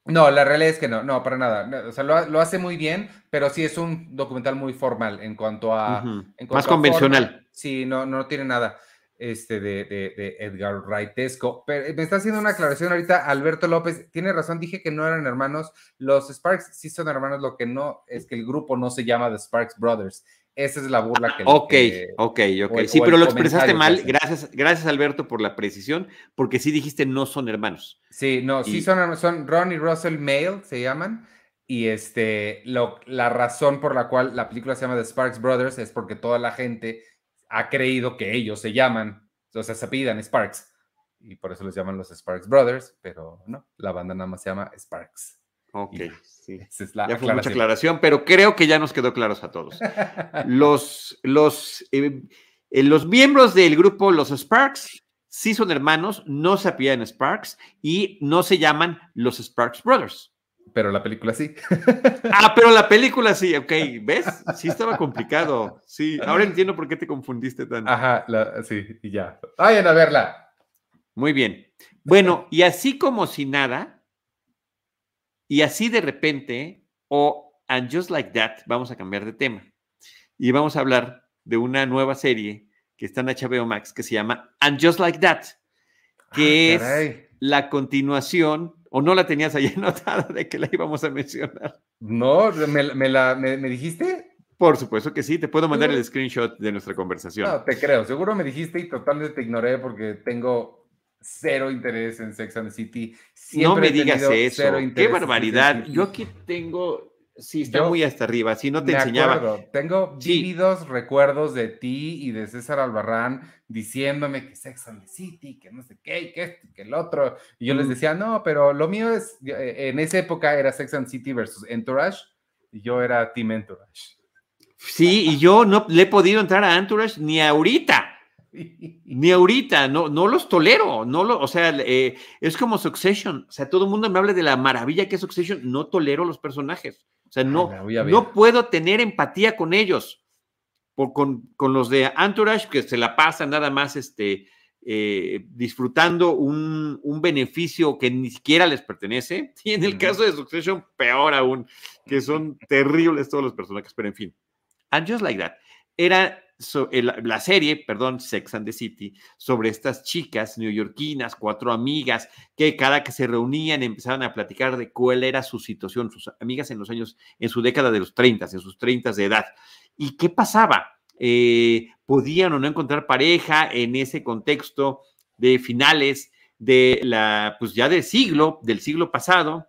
No, la realidad es que no, no, para nada. O sea, lo, hace muy bien, pero sí es un documental muy formal en cuanto a... Más convencional. Sí, no, no tiene nada este, de, de, Edgar Wrightesco. Pero me está haciendo una aclaración ahorita Alberto López. Tiene razón, dije que no eran hermanos. Los Sparks sí son hermanos, lo que no es que el grupo no se llama The Sparks Brothers. Esa es la burla que... Ok, ok, ok. Sí, pero lo expresaste mal. Gracias, gracias Alberto por la precisión, porque sí dijiste no son hermanos. Sí, no, sí son, son Ron y Russell Mail, se llaman. Y este, lo, la razón por la cual la película se llama The Sparks Brothers es porque toda la gente ha creído que ellos se llaman, o sea, se apellidan Sparks. Y por eso les llaman los Sparks Brothers, pero no, la banda nada más se llama Sparks. Ok, sí. ya fue mucha aclaración, pero creo que ya nos quedó claros a todos. *laughs* los, los, eh, eh, los miembros del grupo Los Sparks sí son hermanos, no se apellidan Sparks y no se llaman los Sparks Brothers. Pero la película sí. *laughs* ah, pero la película sí, ok, *laughs* ¿ves? Sí estaba complicado. Sí, ahora entiendo por qué te confundiste tanto. Ajá, sí, y ya. Vayan a verla. Muy bien. Bueno, y así como si nada, y así de repente, o And Just Like That, vamos a cambiar de tema. Y vamos a hablar de una nueva serie que está en HBO Max que se llama And Just Like That, que ah, es la continuación, o no la tenías ahí *laughs* anotada de que la íbamos a mencionar. No, ¿me, la, me, dijiste? Por supuesto que sí, te puedo mandar el screenshot de nuestra conversación. No, te creo, seguro me dijiste y totalmente te ignoré porque tengo cero interés en Sex and the City. no me digas eso, qué barbaridad. Yo aquí tengo Sí, está muy hasta arriba. Si no te enseñaba. Tengo vívidos recuerdos de ti y de César Albarrán diciéndome que Sex and the City, que no sé qué, que este, que el otro. Y yo les decía, no, pero lo mío es. Eh, en esa época era Sex and City versus Entourage y yo era Team Entourage. Sí, y yo no le he podido entrar a Entourage ni ahorita. Ni ahorita, no, no los tolero, no lo, o sea, eh, es como Succession, o sea, todo el mundo me habla de la maravilla que es Succession, no tolero los personajes. O sea, no, no puedo tener empatía con ellos. con, los de Entourage, que se la pasan nada más este, eh, disfrutando un, beneficio que ni siquiera les pertenece. *laughs* Y en el caso de Succession, peor aún, que son *laughs* terribles todos los personajes, pero en fin. And Just Like That era la serie, perdón, Sex and the City, sobre estas chicas neoyorquinas, cuatro amigas, que cada que se reunían empezaban a platicar de cuál era su situación, sus amigas en los años, en su década de los 30, en sus 30 de edad. ¿Y qué pasaba? Eh, ¿Podían o no encontrar pareja en ese contexto de finales de la, pues ya del siglo, del siglo pasado?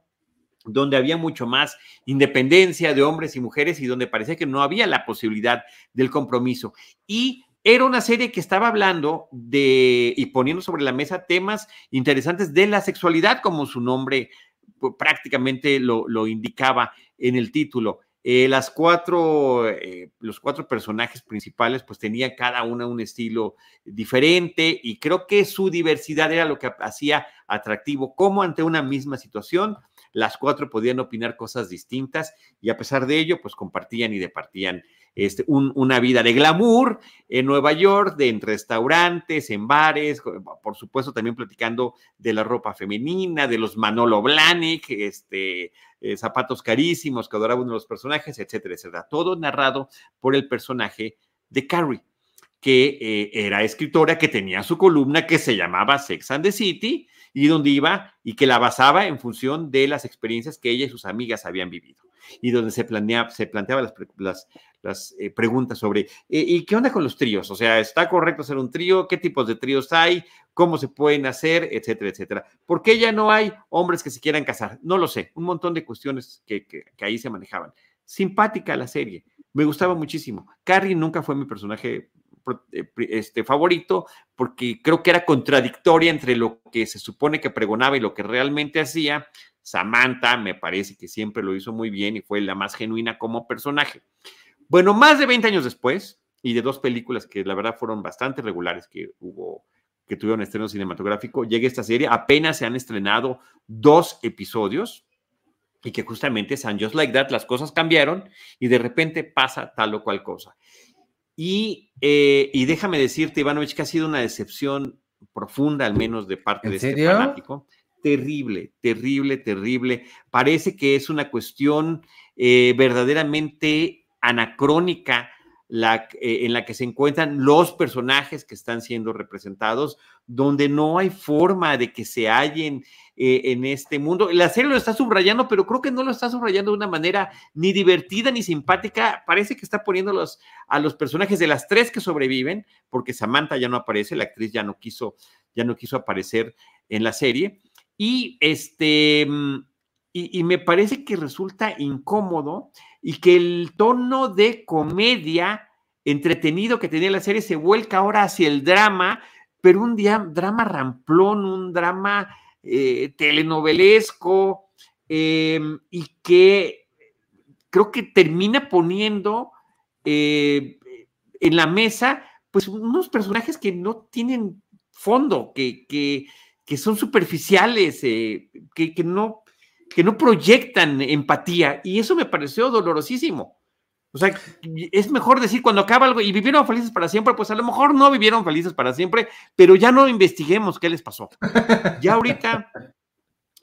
Donde había mucho más independencia de hombres y mujeres y donde parecía que no había la posibilidad del compromiso. Y era una serie que estaba hablando de y poniendo sobre la mesa temas interesantes de la sexualidad, como su nombre pues, prácticamente lo, indicaba en el título. Eh, las cuatro, eh, los cuatro personajes principales, pues tenían cada una un estilo diferente y creo que su diversidad era lo que hacía atractivo, como ante una misma situación las cuatro podían opinar cosas distintas y a pesar de ello, pues compartían y departían este, una vida de glamour en Nueva York, de en restaurantes, en bares, por supuesto también platicando de la ropa femenina, de los Manolo Blahnik, este, eh, zapatos carísimos que adoraban uno de los personajes, etcétera, etcétera. Todo narrado por el personaje de Carrie que eh, era escritora, que tenía su columna que se llamaba Sex and the City, y donde iba y que la basaba en función de las experiencias que ella y sus amigas habían vivido. Y donde se, planea, se planteaba las, las, eh, preguntas sobre, eh, ¿y qué onda con los tríos? O sea, ¿está correcto hacer un trío? ¿Qué tipos de tríos hay? ¿Cómo se pueden hacer? Etcétera, etcétera. ¿Por qué ya no hay hombres que se quieran casar? No lo sé. Un montón de cuestiones que, que, que ahí se manejaban. Simpática la serie. Me gustaba muchísimo. Carrie nunca fue mi personaje este, favorito porque creo que era contradictoria entre lo que se supone que pregonaba y lo que realmente hacía. Samantha me parece que siempre lo hizo muy bien y fue la más genuina como personaje. Bueno, más de 20 años después y de dos películas que la verdad fueron bastante regulares que hubo que tuvieron estreno cinematográfico, llega esta serie, apenas se han estrenado dos episodios y que justamente San Just Like That, las cosas cambiaron y de repente pasa tal o cual cosa. Eh, y, déjame decirte, Ivanovich, que ha sido una decepción profunda, al menos de parte de este fanático. Terrible, terrible, terrible. Parece que es una cuestión eh, verdaderamente anacrónica la, eh, en la que se encuentran los personajes que están siendo representados, donde no hay forma de que se hallen eh, en este mundo. La serie lo está subrayando, pero creo que no lo está subrayando de una manera ni divertida ni simpática. Parece que está poniendo a los personajes de las tres que sobreviven, porque Samantha ya no aparece, la actriz ya no quiso, ya no quiso aparecer en la serie. Y este, y me parece que resulta incómodo y que el tono de comedia entretenido que tenía la serie se vuelca ahora hacia el drama, pero un día, drama ramplón, un drama eh, telenovelesco, em, y que creo que termina poniendo eh, en la mesa, pues unos personajes que no tienen fondo, que, que, son superficiales, eh, que, que, no, que no proyectan empatía y eso me pareció dolorosísimo. O sea, es mejor decir cuando acaba algo y vivieron felices para siempre, pues a lo mejor no vivieron felices para siempre, pero ya no investiguemos qué les pasó. Ya ahorita,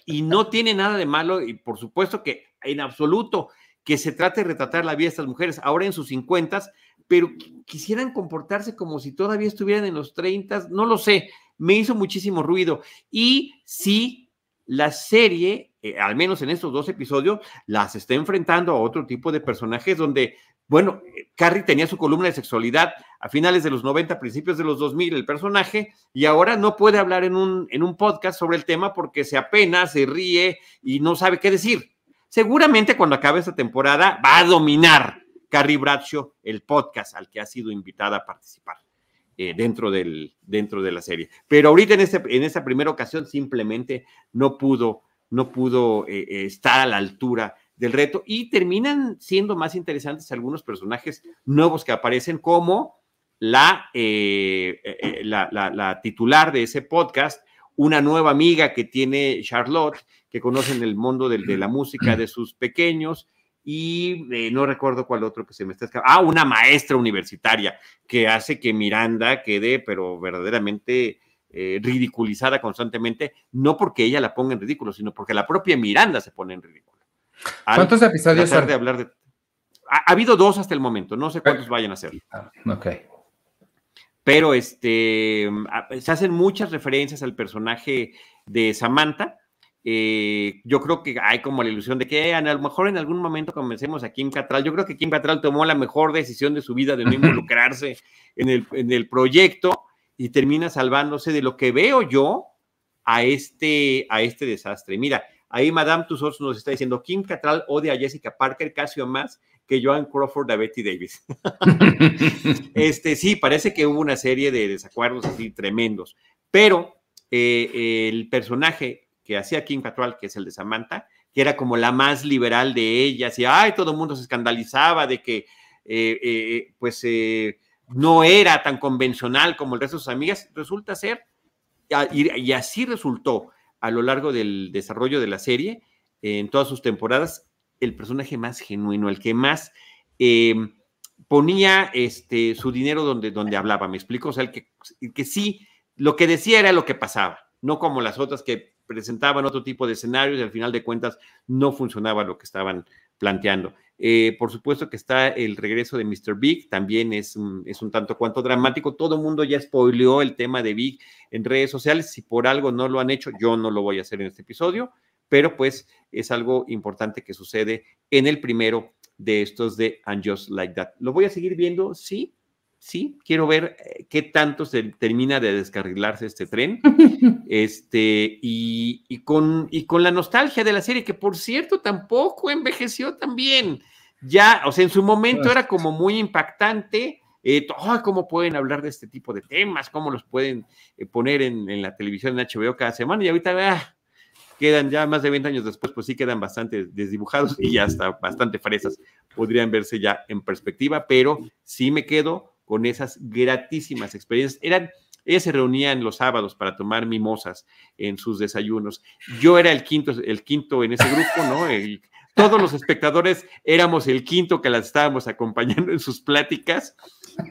y no tiene nada de malo, y por supuesto que en absoluto que se trate de retratar la vida de estas mujeres ahora en sus cincuentas, pero quisieran comportarse como si todavía estuvieran en los treintas, no lo sé, me hizo muchísimo ruido. Y sí, la serie eh, al menos en estos dos episodios, las está enfrentando a otro tipo de personajes donde, bueno, Carrie tenía su columna de sexualidad a finales de los 90, principios de los 2000, el personaje, y ahora no puede hablar en un, en un podcast sobre el tema porque se apena, se ríe y no sabe qué decir. Seguramente cuando acabe esta temporada va a dominar Carrie Bradshaw el podcast al que ha sido invitada a participar. Eh, dentro, del, dentro de la serie. Pero ahorita en, este, en esta primera ocasión simplemente no pudo, no pudo eh, eh, estar a la altura del reto y terminan siendo más interesantes algunos personajes nuevos que aparecen como la, la, la, titular de ese podcast, una nueva amiga que tiene Charlotte, que conoce en el mundo de, de la música de sus pequeños, y eh, no recuerdo cuál otro que se me está escapando. Ah, una maestra universitaria que hace que Miranda quede, pero verdaderamente eh, ridiculizada constantemente, no porque ella la ponga en ridículo, sino porque la propia Miranda se pone en ridículo. ¿Cuántos episodios de hablar de... Ha, habido dos hasta el momento, no sé cuántos vayan a ser. Ok. Pero este, se hacen muchas referencias al personaje de Samantha, eh, yo creo que hay como la ilusión de que a lo mejor en algún momento comencemos a Kim Catral. Yo creo que Kim Catral tomó la mejor decisión de su vida de no *laughs* involucrarse en el, en el proyecto y termina salvándose de lo que veo yo a este, a este desastre. Mira, ahí Madame Tussauds nos está diciendo, Kim Catral odia a Jessica Parker casi o más que Joan Crawford a Betty Davis. *laughs* este, sí, parece que hubo una serie de desacuerdos así tremendos, pero eh, el personaje que hacía Kim Cattrall, que es el de Samantha, que era como la más liberal de ellas, y ay, todo el mundo se escandalizaba de que eh, eh, pues no era tan convencional como el resto de sus amigas, resulta ser, y, así resultó a lo largo del desarrollo de la serie, en todas sus temporadas, el personaje más genuino, el que más em, ponía este, su dinero donde, donde hablaba, ¿me explico? O sea, el que, el que sí, lo que decía era lo que pasaba, no como las otras que presentaban otro tipo de escenarios y al final de cuentas no funcionaba lo que estaban planteando. Eh, por supuesto que está el regreso de Mr. Big, también es un, es un tanto cuanto dramático. Todo el mundo ya spoileó el tema de Big en redes sociales. Si por algo no lo han hecho, yo no lo voy a hacer en este episodio, pero pues es algo importante que sucede en el primero de estos de And Just Like That. ¿Lo voy a seguir viendo? Sí, sí, quiero ver eh, qué tanto se termina de descarrilarse este tren. *laughs* este, y, con, y con la nostalgia de la serie, que por cierto tampoco envejeció tan bien. Ya, o sea, en su momento era como muy impactante. Eh, ¿Cómo pueden hablar de este tipo de temas? ¿Cómo los pueden eh, poner en, la televisión en HBO cada semana? Y ahorita ah, quedan ya más de 20 años después, pues sí quedan bastante desdibujados y ya hasta bastante fresas. Podrían verse ya en perspectiva, pero sí me quedo con esas gratísimas experiencias. Eran, ellas se reunían los sábados para tomar mimosas en sus desayunos. Yo era el quinto, el quinto en ese grupo, ¿no? todos los espectadores éramos el quinto que las estábamos acompañando en sus pláticas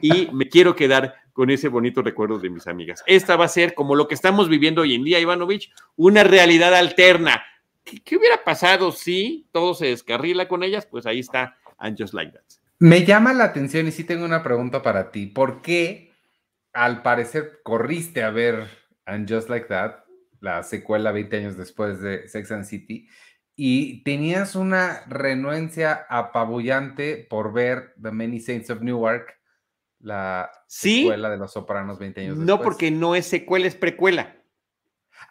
y me quiero quedar con ese bonito recuerdo de mis amigas. Esta va a ser como lo que estamos viviendo hoy en día, Ivanovich, una realidad alterna. ¿Qué, hubiera pasado si todo se descarrila con ellas? Pues ahí está, and like that. Me llama la atención y sí tengo una pregunta para ti. ¿Por qué, al parecer, corriste a ver And Just Like That, la secuela 20 años después de Sex and City, y tenías una renuencia apabullante por ver The Many Saints of Newark, la secuela de Los Sopranos 20 años después? No, porque no es secuela, es precuela.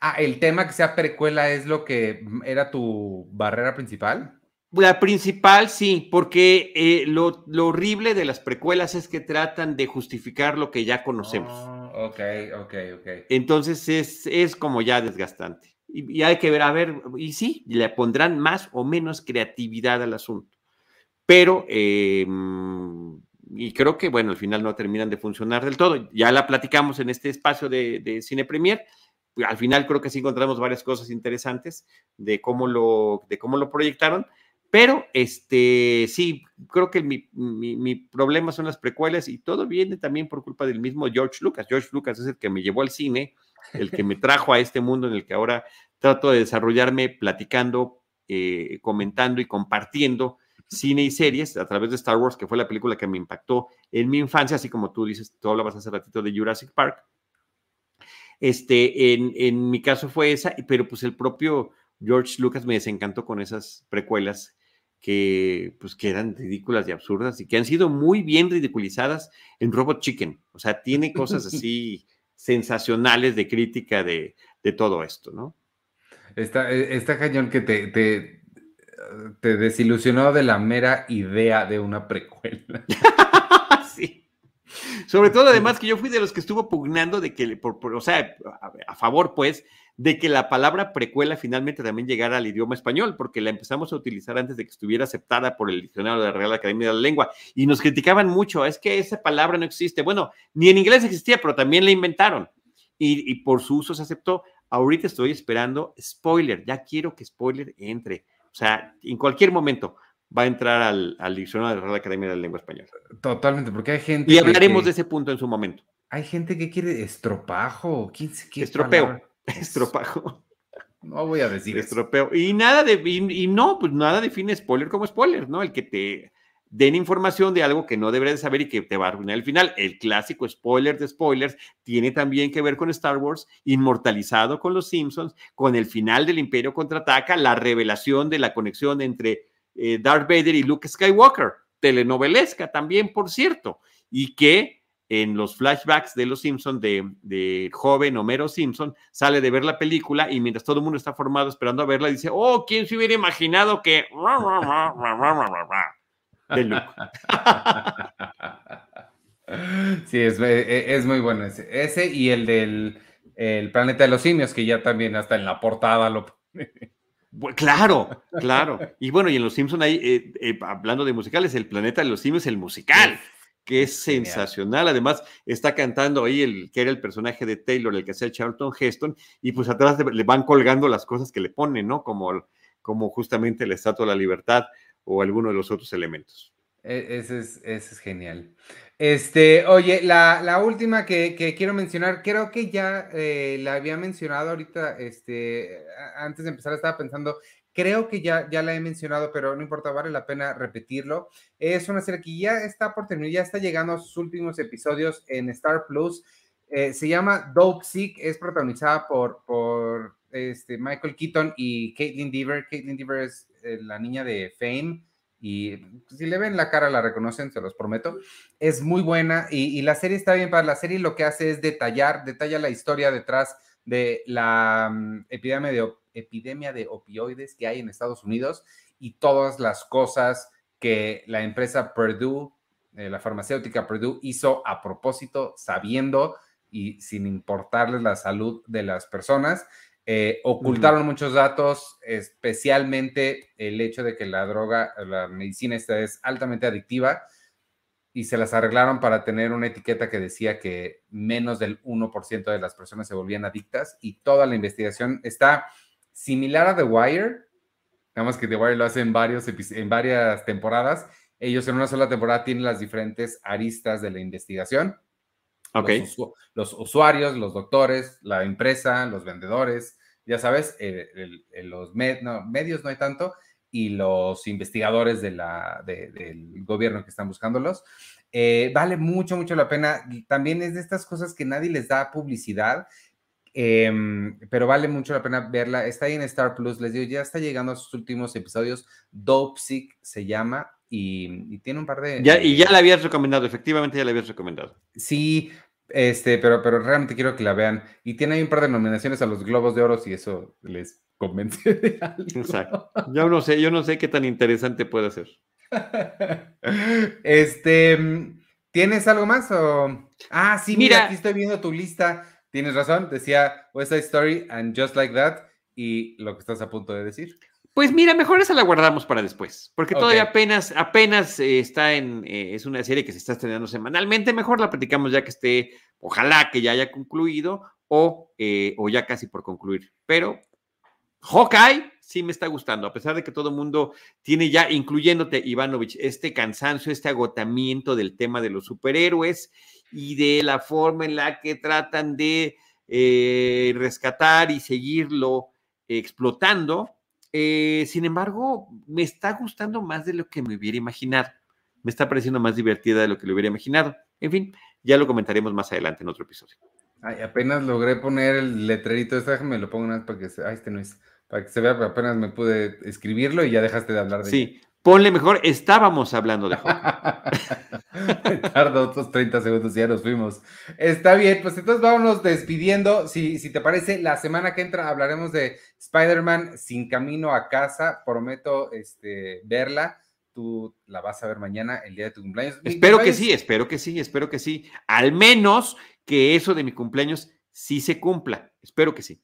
Ah, el tema que sea precuela es lo que era tu barrera principal. La principal, sí, porque eh, lo, horrible de las precuelas es que tratan de justificar lo que ya conocemos. Ah, ok, ok, ok. Entonces es, es como ya desgastante. Y, hay que ver, a ver, y sí, le pondrán más o menos creatividad al asunto. Pero, em, y creo que, bueno, al final no terminan de funcionar del todo. Ya la platicamos en este espacio de, de Cine Premier al final creo que sí encontramos varias cosas interesantes de cómo lo, de cómo lo proyectaron, pero este, sí, creo que mi, mi, problema son las precuelas y todo viene también por culpa del mismo George Lucas. George Lucas es el que me llevó al cine, el que me trajo a este mundo en el que ahora trato de desarrollarme platicando, eh, comentando y compartiendo cine y series a través de Star Wars, que fue la película que me impactó en mi infancia, así como tú dices, tú hablabas hace ratito de Jurassic Park. Este, en, en mi caso fue esa, pero pues el propio George Lucas me desencantó con esas precuelas que, pues, que eran ridículas y absurdas y que han sido muy bien ridiculizadas en Robot Chicken. O sea, tiene cosas *laughs* así sensacionales de crítica de, todo esto, ¿no? Está, e, está cañón que te, te, te desilusionó de la mera idea de una precuela. *laughs* sí. Sobre todo, además, que yo fui de los que estuvo pugnando de que, por, o sea, a, favor, pues, de que la palabra precuela finalmente también llegara al idioma español, porque la empezamos a utilizar antes de que estuviera aceptada por el diccionario de la Real Academia de la Lengua. Y nos criticaban mucho, es que esa palabra no existe. Bueno, ni en inglés existía, pero también la inventaron. Y, y por su uso se aceptó. Ahorita estoy esperando spoiler, ya quiero que spoiler entre. O sea, en cualquier momento va a entrar al, diccionario de la Real Academia de la Lengua Española. Totalmente, porque hay gente. Y hablaremos de ese punto en su momento. Hay gente que quiere estropajo. ¿Quién, qué Estropeo. *laughs* Estropajo. No voy a decir Estropeo. Y nada de. Y, no, pues nada define spoiler como spoiler, ¿no? El que te den información de algo que no deberías saber y que te va a arruinar el final. El clásico spoiler de spoilers tiene también que ver con Star Wars, inmortalizado con los Simpsons, con el final del Imperio contraataca, la revelación de la conexión entre eh, Darth Vader y Luke Skywalker, telenovelesca también, por cierto, y que en los flashbacks de los Simpsons de, de, joven Homero Simpson sale de ver la película y mientras todo el mundo está formado esperando a verla dice, oh, ¿quién se hubiera imaginado que *laughs* *laughs* Sí, es, e, es, muy bueno ese. Ese y el del el planeta de los simios, que ya también hasta en la portada lo Claro, claro. Y bueno, y en Los Simpsons hay, eh, eh, hablando de musicales, el planeta de los simios, el musical, que es sensacional. Además, está cantando ahí el que era el personaje de Taylor, el que hacía Charlton Heston, y pues atrás le van colgando las cosas que le ponen, ¿no? Como, como justamente la Estatua de la Libertad o alguno de los otros elementos. E, ese es, ese es genial. Este, oye, la, última que, quiero mencionar, creo que ya eh, la había mencionado ahorita, este, antes de empezar estaba pensando, creo que ya, ya la he mencionado, pero no importa, vale la pena repetirlo. Es una serie que ya está por terminar, ya está llegando a sus últimos episodios en Star Plus. Eh, se llama Dope Sick, es protagonizada por, por este, Michael Keaton y Caitlin Deaver. Caitlin Deaver es eh, la niña de Fame y si le ven la cara la reconocen, se los prometo. Es muy buena y, la serie está bien para la serie lo que hace es detallar, detalla la historia detrás de la mm, epidemia, de, epidemia de opioides que hay en Estados Unidos y todas las cosas que la empresa Purdue, eh, la farmacéutica Purdue hizo a propósito, sabiendo y sin importarles la salud de las personas. Eh, ocultaron muchos datos, especialmente el hecho de que la droga, la medicina esta es altamente adictiva y se las arreglaron para tener una etiqueta que decía que menos del 1% de las personas se volvían adictas y toda la investigación está similar a The Wire, nada más que The Wire lo hace en, varios, en varias temporadas. Ellos en una sola temporada tienen las diferentes aristas de la investigación los, usuarios, los doctores, la empresa, los vendedores, ya sabes, los medios no hay tanto, y los investigadores de la, del gobierno que están buscándolos. Eh, vale mucho, mucho la pena. También es de estas cosas que nadie les da publicidad, em, pero vale mucho la pena verla. Está ahí en Star Plus, les digo, ya está llegando a sus últimos episodios. Dope Sick se llama y, tiene un par de... Ya, y ya la habías recomendado, efectivamente ya la habías recomendado. Sí, este, pero, pero realmente quiero que la vean. Y tiene ahí un par de nominaciones a los Globos de Oro si eso les convence *laughs* de algo. Exacto. Yo no sé, yo no sé qué tan interesante puede ser. *laughs* este, ¿tienes algo más o? Ah, sí, mira, aquí estoy viendo tu lista. Tienes razón, decía West Side Story and Just Like That y lo que estás a punto de decir. Pues mira, mejor esa la guardamos para después, porque todavía apenas, apenas eh, está en, eh, es una serie que se está estrenando semanalmente, mejor la platicamos ya que esté, ojalá que ya haya concluido o, eh, o ya casi por concluir. Pero Hawkeye sí me está gustando, a pesar de que todo el mundo tiene ya, incluyéndote Ivanovich, este cansancio, este agotamiento del tema de los superhéroes y de la forma en la que tratan de rescatar y seguirlo explotando eh, sin embargo, me está gustando más de lo que me hubiera imaginado. Me está pareciendo más divertida de lo que le hubiera imaginado. En fin, ya lo comentaremos más adelante en otro episodio. Ay, apenas logré poner el letrerito, déjame lo pongo una vez para que se... Este no es. para que se vea, apenas me pude escribirlo y ya dejaste de hablar de Sí, ponle mejor, estábamos hablando de *laughs* *laughs* Tardó otros 30 segundos y ya nos fuimos. Está bien, pues entonces vámonos despidiendo. Si, si te parece, la semana que entra hablaremos de Spider-Man sin camino a casa. Prometo este, verla. Tú la vas a ver mañana, el día de tu cumpleaños. Espero que sí, espero que sí, espero que sí. Al menos que eso de mi cumpleaños sí se cumpla. Espero que sí.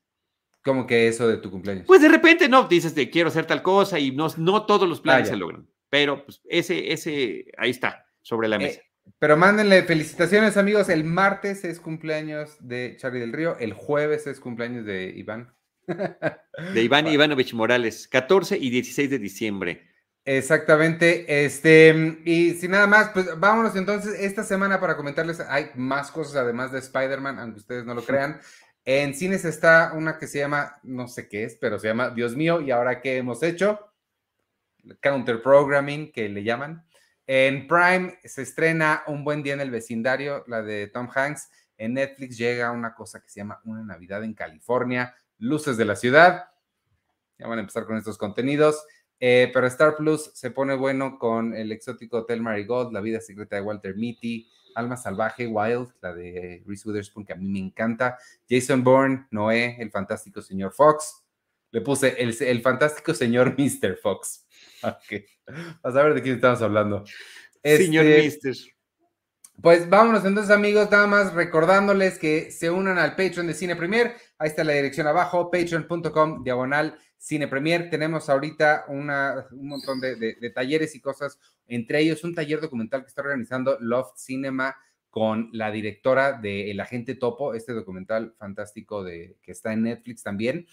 ¿Cómo que eso de tu cumpleaños? Pues de repente no, dices de quiero hacer tal cosa y no, no todos los planes ah, se logran. Pero pues ese, ese, ahí está, sobre la eh, mesa. pero mándenle felicitaciones, amigos. El martes es cumpleaños de Charlie del Río, el jueves es cumpleaños de Iván. De Iván *laughs* Ivanovich Morales, 14 y 16 de diciembre. Exactamente, este, y sin nada más, pues vámonos entonces esta semana para comentarles, hay más cosas además de Spider-Man, aunque ustedes no lo crean. En cines está una que se llama, no sé qué es, pero se llama Dios mío, ¿y ahora qué hemos hecho? Counter Programming, que le llaman. En Prime se estrena Un buen día en el vecindario, la de Tom Hanks. En Netflix llega una cosa que se llama Una Navidad en California, Luces de la Ciudad. Ya van a empezar con estos contenidos. Eh, pero Star Plus se pone bueno con el exótico Hotel Marigold, La vida secreta de Walter Mitty, Alma Salvaje, Wild, la de Reese Witherspoon, que a mí me encanta, Jason Bourne, Noé, el fantástico señor Fox. Le puse el, fantástico señor *laughs* Mr. Fox. Okay. Vas a ver de quién estamos hablando. señor este, Mister. Pues vámonos entonces amigos, nada más recordándoles que se unan al Patreon de Cine Premier. Ahí está la dirección abajo, patreon.com diagonal Cine Premier. Tenemos ahorita una, un montón de, talleres y cosas, entre ellos un taller documental que está organizando Loft Cinema con la directora de El Agente Topo, este documental fantástico de, que está en Netflix también.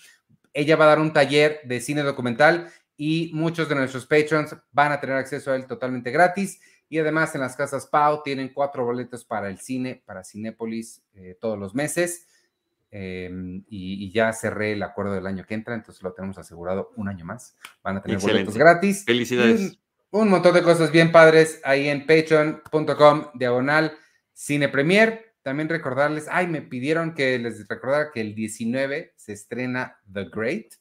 Ella va a dar un taller de cine documental y muchos de nuestros patrons van a tener acceso a él totalmente gratis. Y además en las casas Pau tienen cuatro boletos para el cine, para Cinépolis eh, todos los meses. Em, y, ya cerré el acuerdo del año que entra, entonces lo tenemos asegurado un año más. Van a tener boletos gratis. Felicidades. Un, montón de cosas bien padres ahí en patreon.com diagonal cine premier. También recordarles, ay, me pidieron que les recordara que el 19 se estrena The Great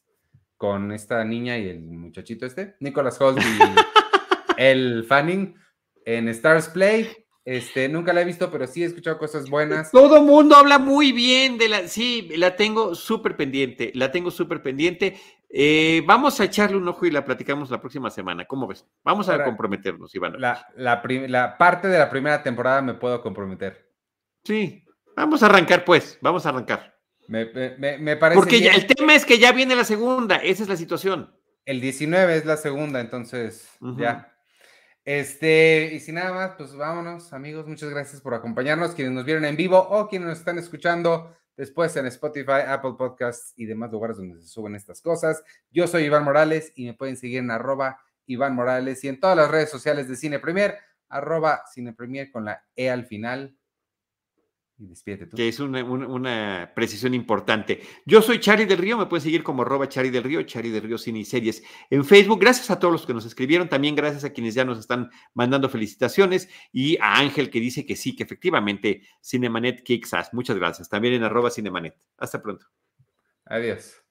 con esta niña y el muchachito este, Nicholas Holt y *laughs* el Fanning en Stars Play. Este, nunca la he visto, pero sí he escuchado cosas buenas. Todo mundo habla muy bien de la. Sí, la tengo súper pendiente. La tengo súper pendiente. Eh, vamos a echarle un ojo y la platicamos la próxima semana. ¿Cómo ves? Vamos a comprometernos, Iván. La, la, parte de la primera temporada me puedo comprometer. Sí, vamos a arrancar, pues. Vamos a arrancar. Me, parece. Porque ya, el tema es que ya viene la segunda. Esa es la situación. El 19 es la segunda, entonces ya. Este, y sin nada más, pues vámonos, amigos. Muchas gracias por acompañarnos, quienes nos vieron en vivo o quienes nos están escuchando después en Spotify, Apple Podcasts y demás lugares donde se suben estas cosas. Yo soy Iván Morales y me pueden seguir en arroba Iván Morales y en todas las redes sociales de Cine Premier, arroba Cine Premier con la E al final. Que es una, precisión importante. Yo soy Chari del Río, me pueden seguir como arroba Chari del Río, Chari del Río Cine y Series en Facebook. Gracias a todos los que nos escribieron, también gracias a quienes ya nos están mandando felicitaciones y a Ángel que dice que sí, que efectivamente Cinemanet Kicks Muchas gracias. También en arroba Cinemanet. Hasta pronto. Adiós.